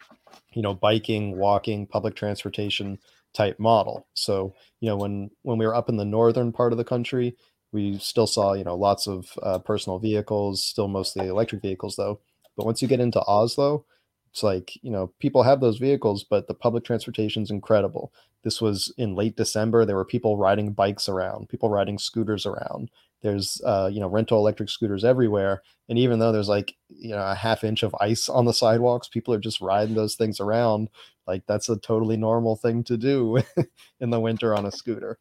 you know, biking, walking, public transportation type model. So, you know, when when we were up in the northern part of the country, we still saw, you know, lots of uh, personal vehicles, still mostly electric vehicles though. But once you get into Oslo, it's like, you know, people have those vehicles, but the public transportation is incredible. This was in late December. There were people riding bikes around, people riding scooters around. There's, uh, you know, rental electric scooters everywhere. And even though there's like, you know, a half inch of ice on the sidewalks, people are just riding those things around. Like that's a totally normal thing to do in the winter on a scooter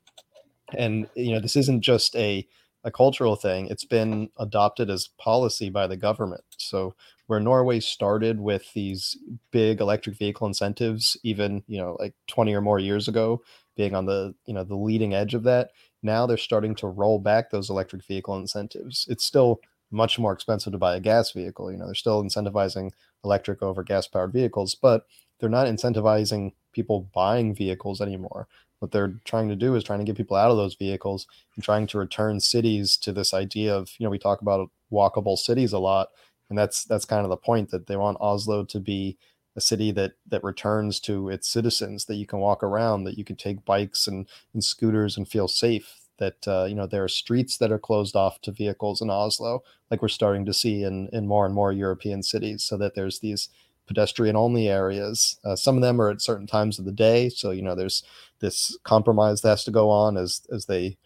and you know this isn't just a a cultural thing it's been adopted as policy by the government so where norway started with these big electric vehicle incentives even you know like 20 or more years ago being on the you know the leading edge of that now they're starting to roll back those electric vehicle incentives. It's still much more expensive to buy a gas vehicle you know they're still incentivizing electric over gas powered vehicles but they're not incentivizing people buying vehicles anymore. What they're trying to do is trying to get people out of those vehicles and trying to return cities to this idea of you know we talk about walkable cities a lot and that's that's kind of the point that they want oslo to be a city that that returns to its citizens that you can walk around that you can take bikes and, and scooters and feel safe that uh, you know there are streets that are closed off to vehicles in oslo like we're starting to see in in more and more european cities so that there's these pedestrian only areas. Uh, some of them are at certain times of the day, so you know there's this compromise that has to go on as as they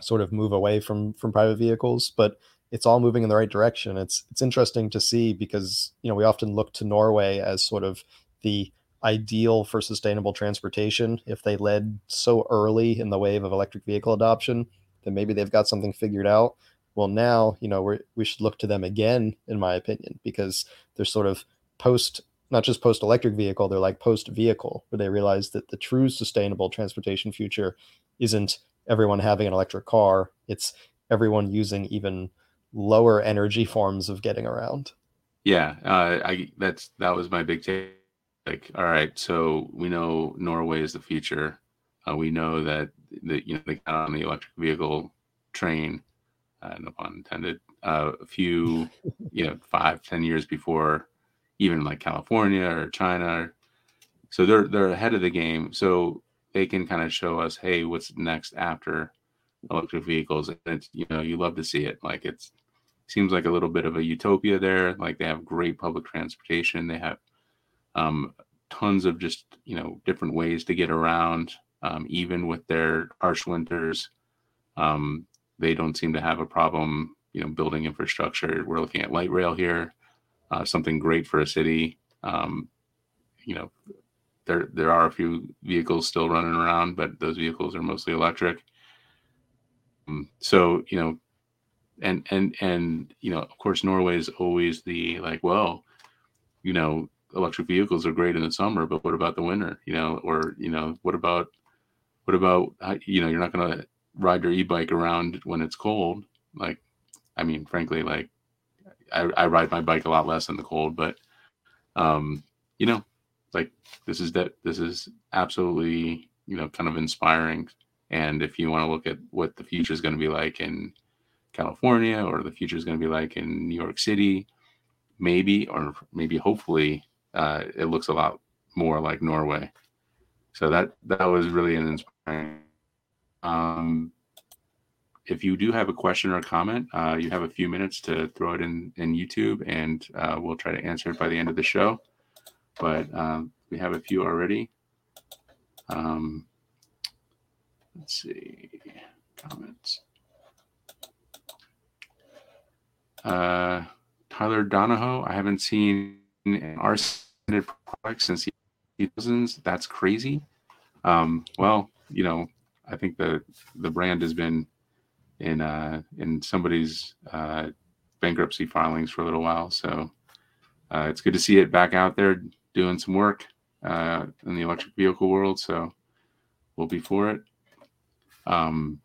sort of move away from from private vehicles, but it's all moving in the right direction. It's it's interesting to see because you know we often look to Norway as sort of the ideal for sustainable transportation. If they led so early in the wave of electric vehicle adoption, then maybe they've got something figured out. Well, now you know we we should look to them again, in my opinion, because they're sort of post not just post electric vehicle they're like post vehicle where they realize that the true sustainable transportation future isn't everyone having an electric car it's everyone using even lower energy forms of getting around yeah uh, i that's that was my big take like all right so we know norway is the future uh, we know that the you know they got on the electric vehicle train uh, no pun intended uh, a few you know five ten years before even like California or China. So they're they're ahead of the game. So they can kind of show us, hey, what's next after electric vehicles? And you know you love to see it. Like it's seems like a little bit of a utopia there. Like they have great public transportation. They have um, tons of just you know different ways to get around. Um, even with their harsh winters, um, they don't seem to have a problem. You know, building infrastructure. We're looking at light rail here uh, something great for a city. Um, you know, there there are a few vehicles still running around, but those vehicles are mostly electric. Um, so you know, and and and you know, of course, Norway is always the like, well, you know, electric vehicles are great in the summer, but what about the winter? You know, or you know, what about what about you know, you're not going to ride your e-bike around when it's cold. Like, I mean, frankly, like I, I ride my bike a lot less in the cold, but um, you know, like this is that this is absolutely you know kind of inspiring. And if you want to look at what the future is going to be like in California or the future is going to be like in New York City, maybe or maybe hopefully uh, it looks a lot more like Norway. So that that was really an inspiring. Um, if you do have a question or a comment, uh, you have a few minutes to throw it in, in YouTube and uh, we'll try to answer it by the end of the show. But um, we have a few already. Um, let's see, comments. Uh, Tyler Donahoe, I haven't seen an RCA product since the 2000s. That's crazy. Um, well, you know, I think the the brand has been in uh, in somebody's uh, bankruptcy filings for a little while. So uh, it's good to see it back out there doing some work uh, in the electric vehicle world. So we'll be for it. Um,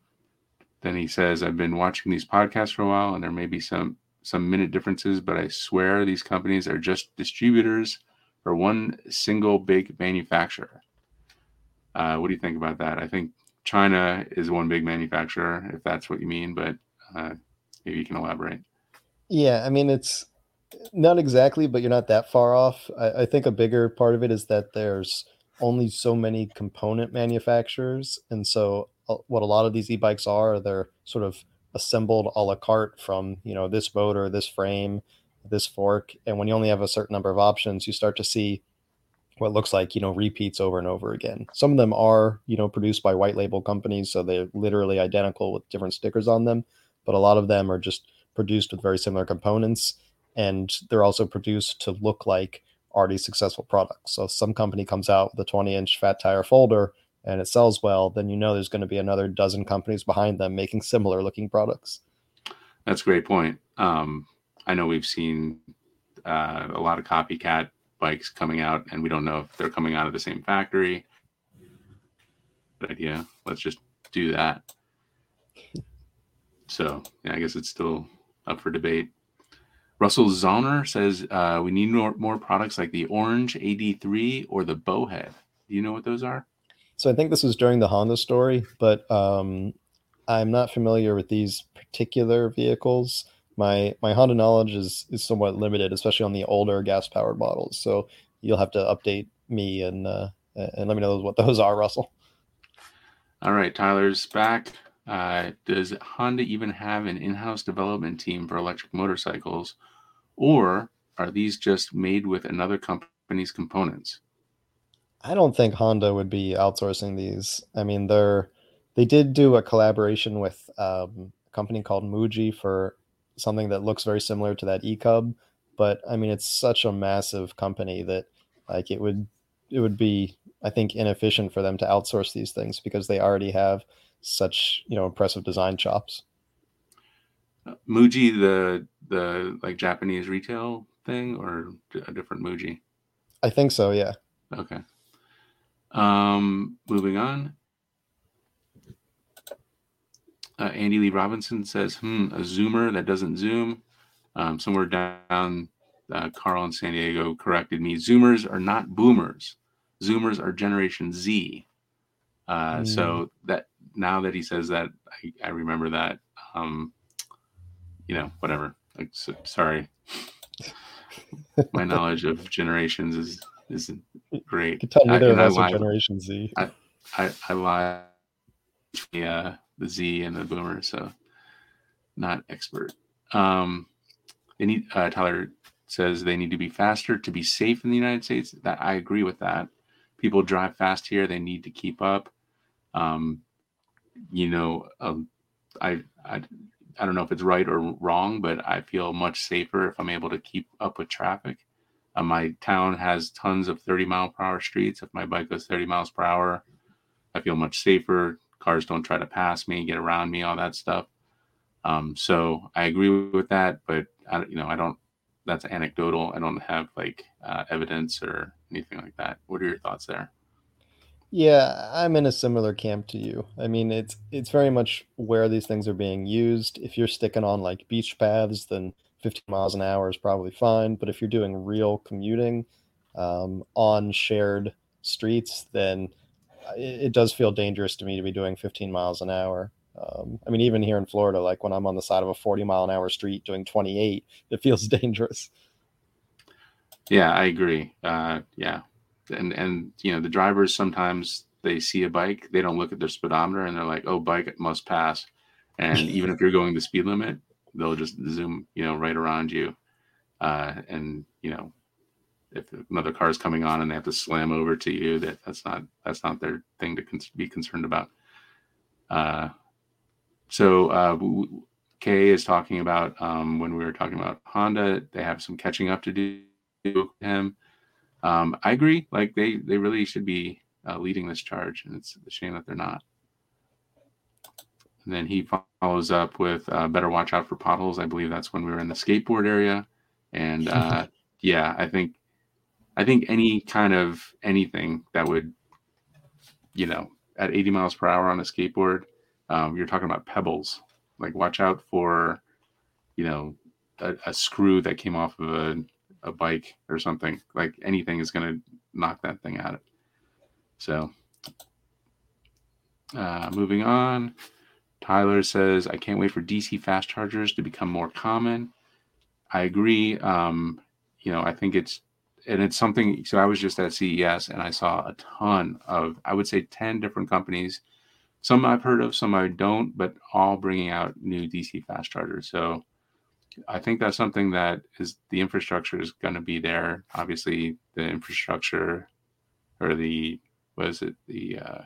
then he says, I've been watching these podcasts for a while, and there may be some some minute differences, but I swear these companies are just distributors for one single big manufacturer. Uh, what do you think about that? I think China is one big manufacturer, if that's what you mean, but uh, maybe you can elaborate. Yeah, I mean, it's not exactly, but you're not that far off. I, I think a bigger part of it is that there's only so many component manufacturers. And so, what a lot of these e bikes are, they're sort of assembled a la carte from, you know, this motor, this frame, this fork. And when you only have a certain number of options, you start to see what looks like you know repeats over and over again some of them are you know produced by white label companies so they're literally identical with different stickers on them but a lot of them are just produced with very similar components and they're also produced to look like already successful products so some company comes out with a 20 inch fat tire folder and it sells well then you know there's going to be another dozen companies behind them making similar looking products that's a great point um, i know we've seen uh, a lot of copycat bikes coming out and we don't know if they're coming out of the same factory Good idea let's just do that so yeah, I guess it's still up for debate. Russell Zoner says uh, we need more, more products like the Orange AD3 or the Bowhead. Do you know what those are? So I think this was during the Honda story, but um, I'm not familiar with these particular vehicles. My my Honda knowledge is is somewhat limited, especially on the older gas powered models. So you'll have to update me and uh, and let me know what those are, Russell. All right, Tyler's back. Uh, does Honda even have an in-house development team for electric motorcycles, or are these just made with another company's components? I don't think Honda would be outsourcing these. I mean, they're they did do a collaboration with um, a company called Muji for something that looks very similar to that E-Cub, but I mean, it's such a massive company that like it would it would be I think inefficient for them to outsource these things because they already have such you know impressive design chops. Uh, Muji, the the like Japanese retail thing, or a different Muji? I think so. Yeah. Okay. Um, moving on. Uh, Andy Lee Robinson says, "Hmm, a zoomer that doesn't zoom." Um, somewhere down, uh, Carl in San Diego corrected me. Zoomers are not boomers. Zoomers are Generation Z. Uh, mm. So that now that he says that, I, I remember that. Um, you know, whatever. Like, so, sorry, my knowledge of generations is is great. You tell neither I, of us are Generation Z. I I, I lie. The uh, the Z and the Boomer, so not expert. Um, they need uh, Tyler says they need to be faster to be safe in the United States. That I agree with that. People drive fast here; they need to keep up. Um, you know, um, I, I, I don't know if it's right or wrong, but I feel much safer if I'm able to keep up with traffic. Uh, my town has tons of 30 mile per hour streets. If my bike goes 30 miles per hour, I feel much safer. Cars don't try to pass me, get around me, all that stuff. Um, so I agree with that, but I, you know, I don't. That's anecdotal. I don't have like uh, evidence or anything like that. What are your thoughts there? Yeah, I'm in a similar camp to you. I mean, it's it's very much where these things are being used. If you're sticking on like beach paths, then 15 miles an hour is probably fine. But if you're doing real commuting um, on shared streets, then it, it, does feel dangerous to me to be doing 15 miles an hour. Um, I mean, even here in Florida, like when I'm on the side of a 40 mile an hour street doing 28, it feels dangerous. Yeah, I agree. Uh, yeah, and and you know the drivers sometimes they see a bike they don't look at their speedometer and they're like oh bike must pass and even if you're going the speed limit they'll just zoom you know right around you uh, and you know if another car is coming on and they have to slam over to you that that's not that's not their thing to con- be concerned about uh, so uh, kay is talking about um, when we were talking about honda they have some catching up to do him um, I agree. Like they they really should be uh, leading this charge, and it's a shame that they're not. And then he follows up with uh, better watch out for potholes. I believe that's when we were in the skateboard area, and uh, yeah, I think I think any kind of anything that would, you know, at 80 miles per hour on a skateboard, um, you're talking about pebbles. Like watch out for, you know, a, a screw that came off of a, a bike or something. Like anything is going to knock that thing out. So, uh, moving on. Tyler says, I can't wait for DC fast chargers to become more common. I agree. Um, you know, I think it's, and it's something. So I was just at CES and I saw a ton of, I would say, 10 different companies. Some I've heard of, some I don't, but all bringing out new DC fast chargers. So I think that's something that is the infrastructure is going to be there. Obviously, the infrastructure or the, what is it, the uh,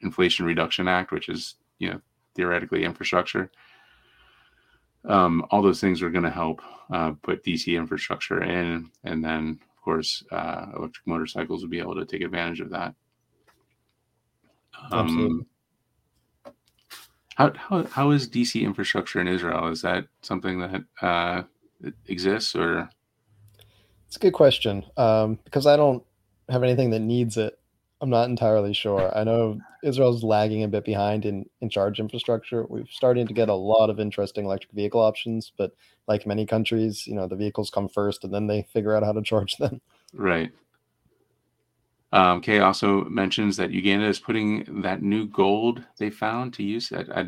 Inflation Reduction Act, which is, you know, theoretically infrastructure. Um, all those things are going to help uh, put DC infrastructure in, and then of course uh, electric motorcycles will be able to take advantage of that. Um, Absolutely. How, how, how is DC infrastructure in Israel? Is that something that uh, exists or? It's a good question um, because I don't have anything that needs it. I'm not entirely sure. I know Israel's lagging a bit behind in, in charge infrastructure. We're starting to get a lot of interesting electric vehicle options, but like many countries, you know, the vehicles come first and then they figure out how to charge them. Right. Um, Kay also mentions that Uganda is putting that new gold they found to use. I, I,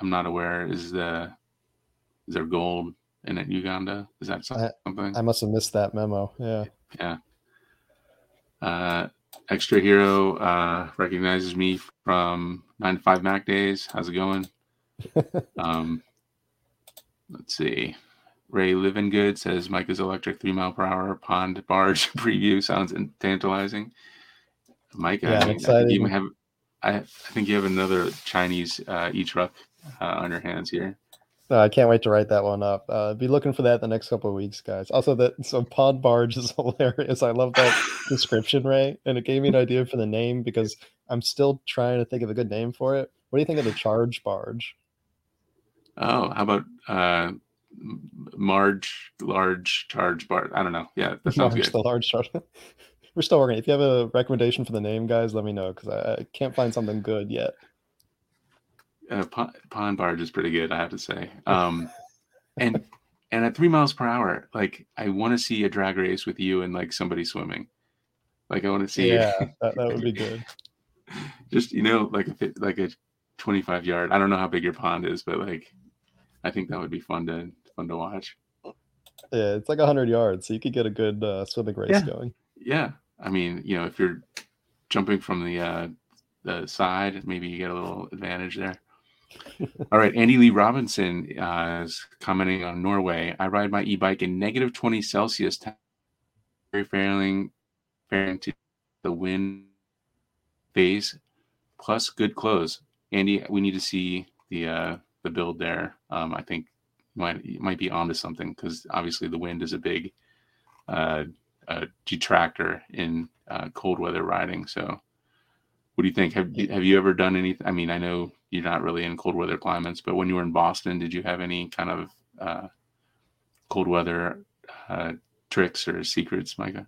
am not aware. Is the is there gold in it, Uganda? Is that something? I, I must have missed that memo. Yeah. Yeah. Uh, Extra Hero uh, recognizes me from nine to five Mac days. How's it going? um, let's see. Ray Living Good says Micah's electric three mile per hour pond barge preview sounds tantalizing. Mike, yeah, I, mean, I think you have. I, I think you have another Chinese uh, e truck uh, on your hands here. No, I can't wait to write that one up. Uh, be looking for that the next couple of weeks, guys. Also, that so pod barge is hilarious. I love that description, Ray, and it gave me an idea for the name because I'm still trying to think of a good name for it. What do you think of the charge barge? Oh, how about uh, Marge large charge barge? I don't know. Yeah, that sounds Marge, good. The large charge. We're still working. If you have a recommendation for the name, guys, let me know because I, I can't find something good yet uh, pond barge is pretty good, I have to say. Um, and and at three miles per hour, like I want to see a drag race with you and like somebody swimming. Like I want to see. Yeah, that, that would be good. Just you know, like a like a twenty-five yard. I don't know how big your pond is, but like, I think that would be fun to fun to watch. Yeah, it's like hundred yards, so you could get a good uh, swimming race yeah. going. Yeah, I mean, you know, if you're jumping from the uh, the side, maybe you get a little advantage there. All right, Andy Lee Robinson uh, is commenting on Norway. I ride my e-bike in negative 20 Celsius, very failing, failing to the wind phase, plus good clothes. Andy, we need to see the uh, the build there. Um, I think might might be onto something because obviously the wind is a big uh, detractor in uh, cold weather riding. So, what do you think? Have have you ever done anything? I mean, I know you're not really in cold weather climates. But when you were in Boston, did you have any kind of uh, cold weather uh, tricks or secrets, Micah?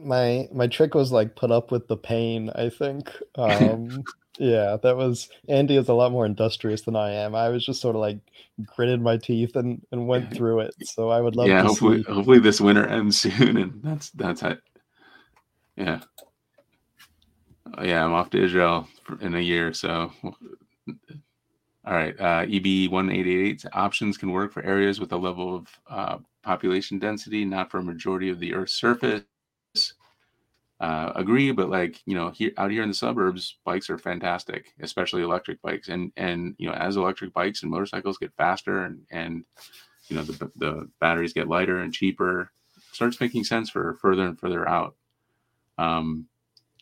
My my trick was like put up with the pain. I think. Um, yeah, that was Andy is a lot more industrious than I am. I was just sort of like gritted my teeth and and went through it. So I would love. Yeah, hopefully, see... hopefully this winter ends soon, and that's that's it. Yeah. Yeah, I'm off to Israel in a year. So, all right. Uh, EB 1888 options can work for areas with a level of uh, population density, not for a majority of the Earth's surface. Uh, agree, but like you know, here out here in the suburbs, bikes are fantastic, especially electric bikes. And and you know, as electric bikes and motorcycles get faster and and you know the the batteries get lighter and cheaper, starts making sense for further and further out. Um,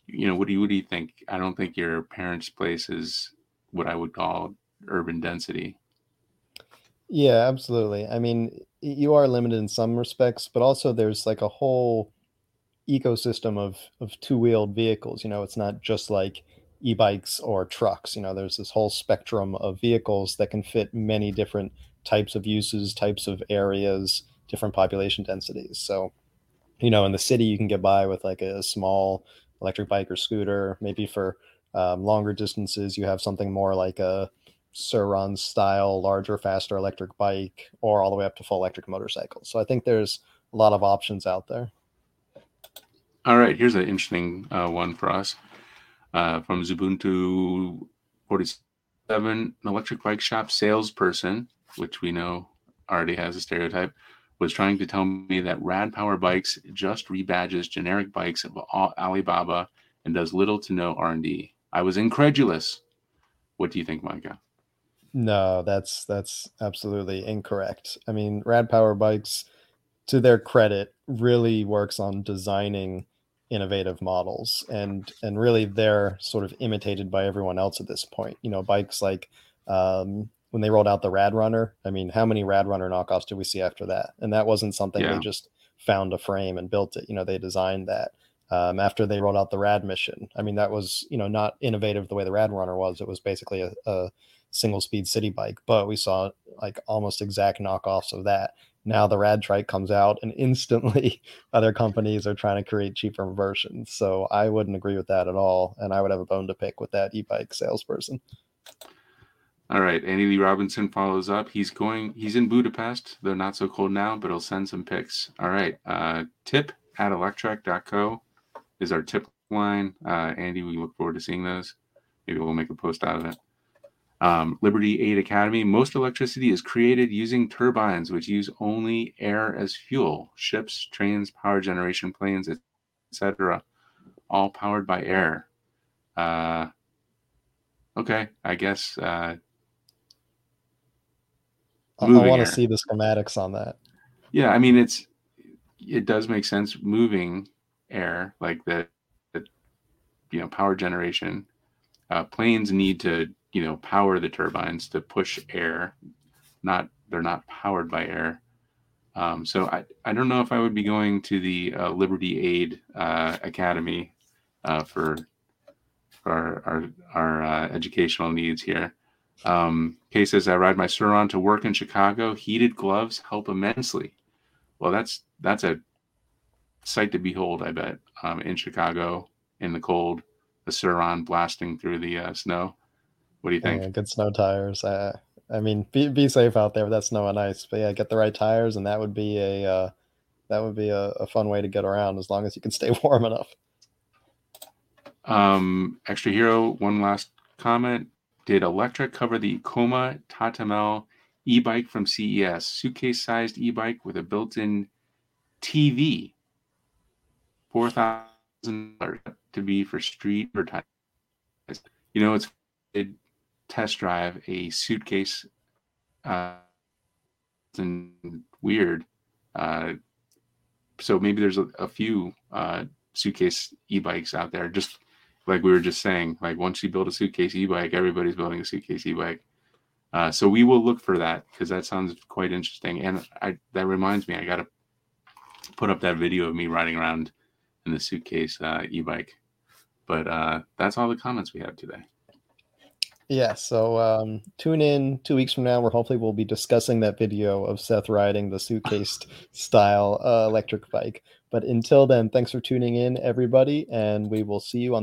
you know, what do you what do you think? I don't think your parents' place is what I would call urban density. Yeah, absolutely. I mean, you are limited in some respects, but also there's like a whole ecosystem of of two-wheeled vehicles. You know, it's not just like e-bikes or trucks. You know, there's this whole spectrum of vehicles that can fit many different types of uses, types of areas, different population densities. So, you know, in the city, you can get by with like a small electric bike or scooter. Maybe for um, longer distances, you have something more like a Sur-Ron style, larger, faster electric bike, or all the way up to full electric motorcycles. So I think there's a lot of options out there. All right, here's an interesting uh, one for us uh, from Zubuntu 47, an electric bike shop salesperson, which we know already has a stereotype, was trying to tell me that Rad Power Bikes just rebadges generic bikes of Alibaba and does little to no R&D. I was incredulous. What do you think, Micah? No, that's that's absolutely incorrect. I mean, Rad Power Bikes, to their credit, really works on designing innovative models, and and really they're sort of imitated by everyone else at this point. You know, bikes like um, when they rolled out the Rad Runner. I mean, how many Rad Runner knockoffs did we see after that? And that wasn't something yeah. they just found a frame and built it. You know, they designed that. Um, after they rolled out the Rad Mission, I mean, that was you know not innovative the way the Rad Runner was. It was basically a, a single speed city bike, but we saw like almost exact knockoffs of that. Now the Rad Trike comes out and instantly other companies are trying to create cheaper versions. So I wouldn't agree with that at all. And I would have a bone to pick with that e-bike salesperson. All right. Andy Lee Robinson follows up. He's going, he's in Budapest, though not so cold now, but he'll send some pics. All right. Uh, tip at electrek.co is our tip line. Uh, Andy, we look forward to seeing those. Maybe we'll make a post out of it. Um, Liberty Aid Academy. Most electricity is created using turbines, which use only air as fuel. Ships, trains, power generation planes, etc., all powered by air. Uh, okay, I guess. Uh, I want to see the schematics on that. Yeah, I mean it's it does make sense moving air like the, the you know power generation. Uh, planes need to you know power the turbines to push air not they're not powered by air um, so I, I don't know if I would be going to the uh, Liberty Aid uh, Academy uh, for, for our our, our uh, educational needs here. Um, Kay says I ride my Sur-Ron to work in Chicago. Heated gloves help immensely. Well, that's that's a sight to behold. I bet um, in Chicago in the cold, the Sur-Ron blasting through the uh, snow. What do you think? Yeah, good snow tires. Uh, I mean, be be safe out there with that snow and ice. But yeah, get the right tires, and that would be a uh, that would be a, a, fun way to get around as long as you can stay warm enough. Um, extra hero. One last comment. Did Electrek cover the Koma Tatamel e-bike from CES? Suitcase-sized e-bike with a built-in TV. Four thousand dollars to be for street advertising. You know, it's it test drive a suitcase uh, and weird. Uh, so maybe there's a, a few uh, suitcase e-bikes out there. Just like we were just saying, like once you build a suitcase e-bike, everybody's building a suitcase e-bike. Uh, so we will look for that because that sounds quite interesting. And I that reminds me, I got to put up that video of me riding around in the suitcase uh, e-bike. But uh, that's all the comments we have today. Yeah, so um, tune in two weeks from now, where hopefully we'll be discussing that video of Seth riding the suitcase style uh, electric bike. But until then, thanks for tuning in, everybody, and we will see you on.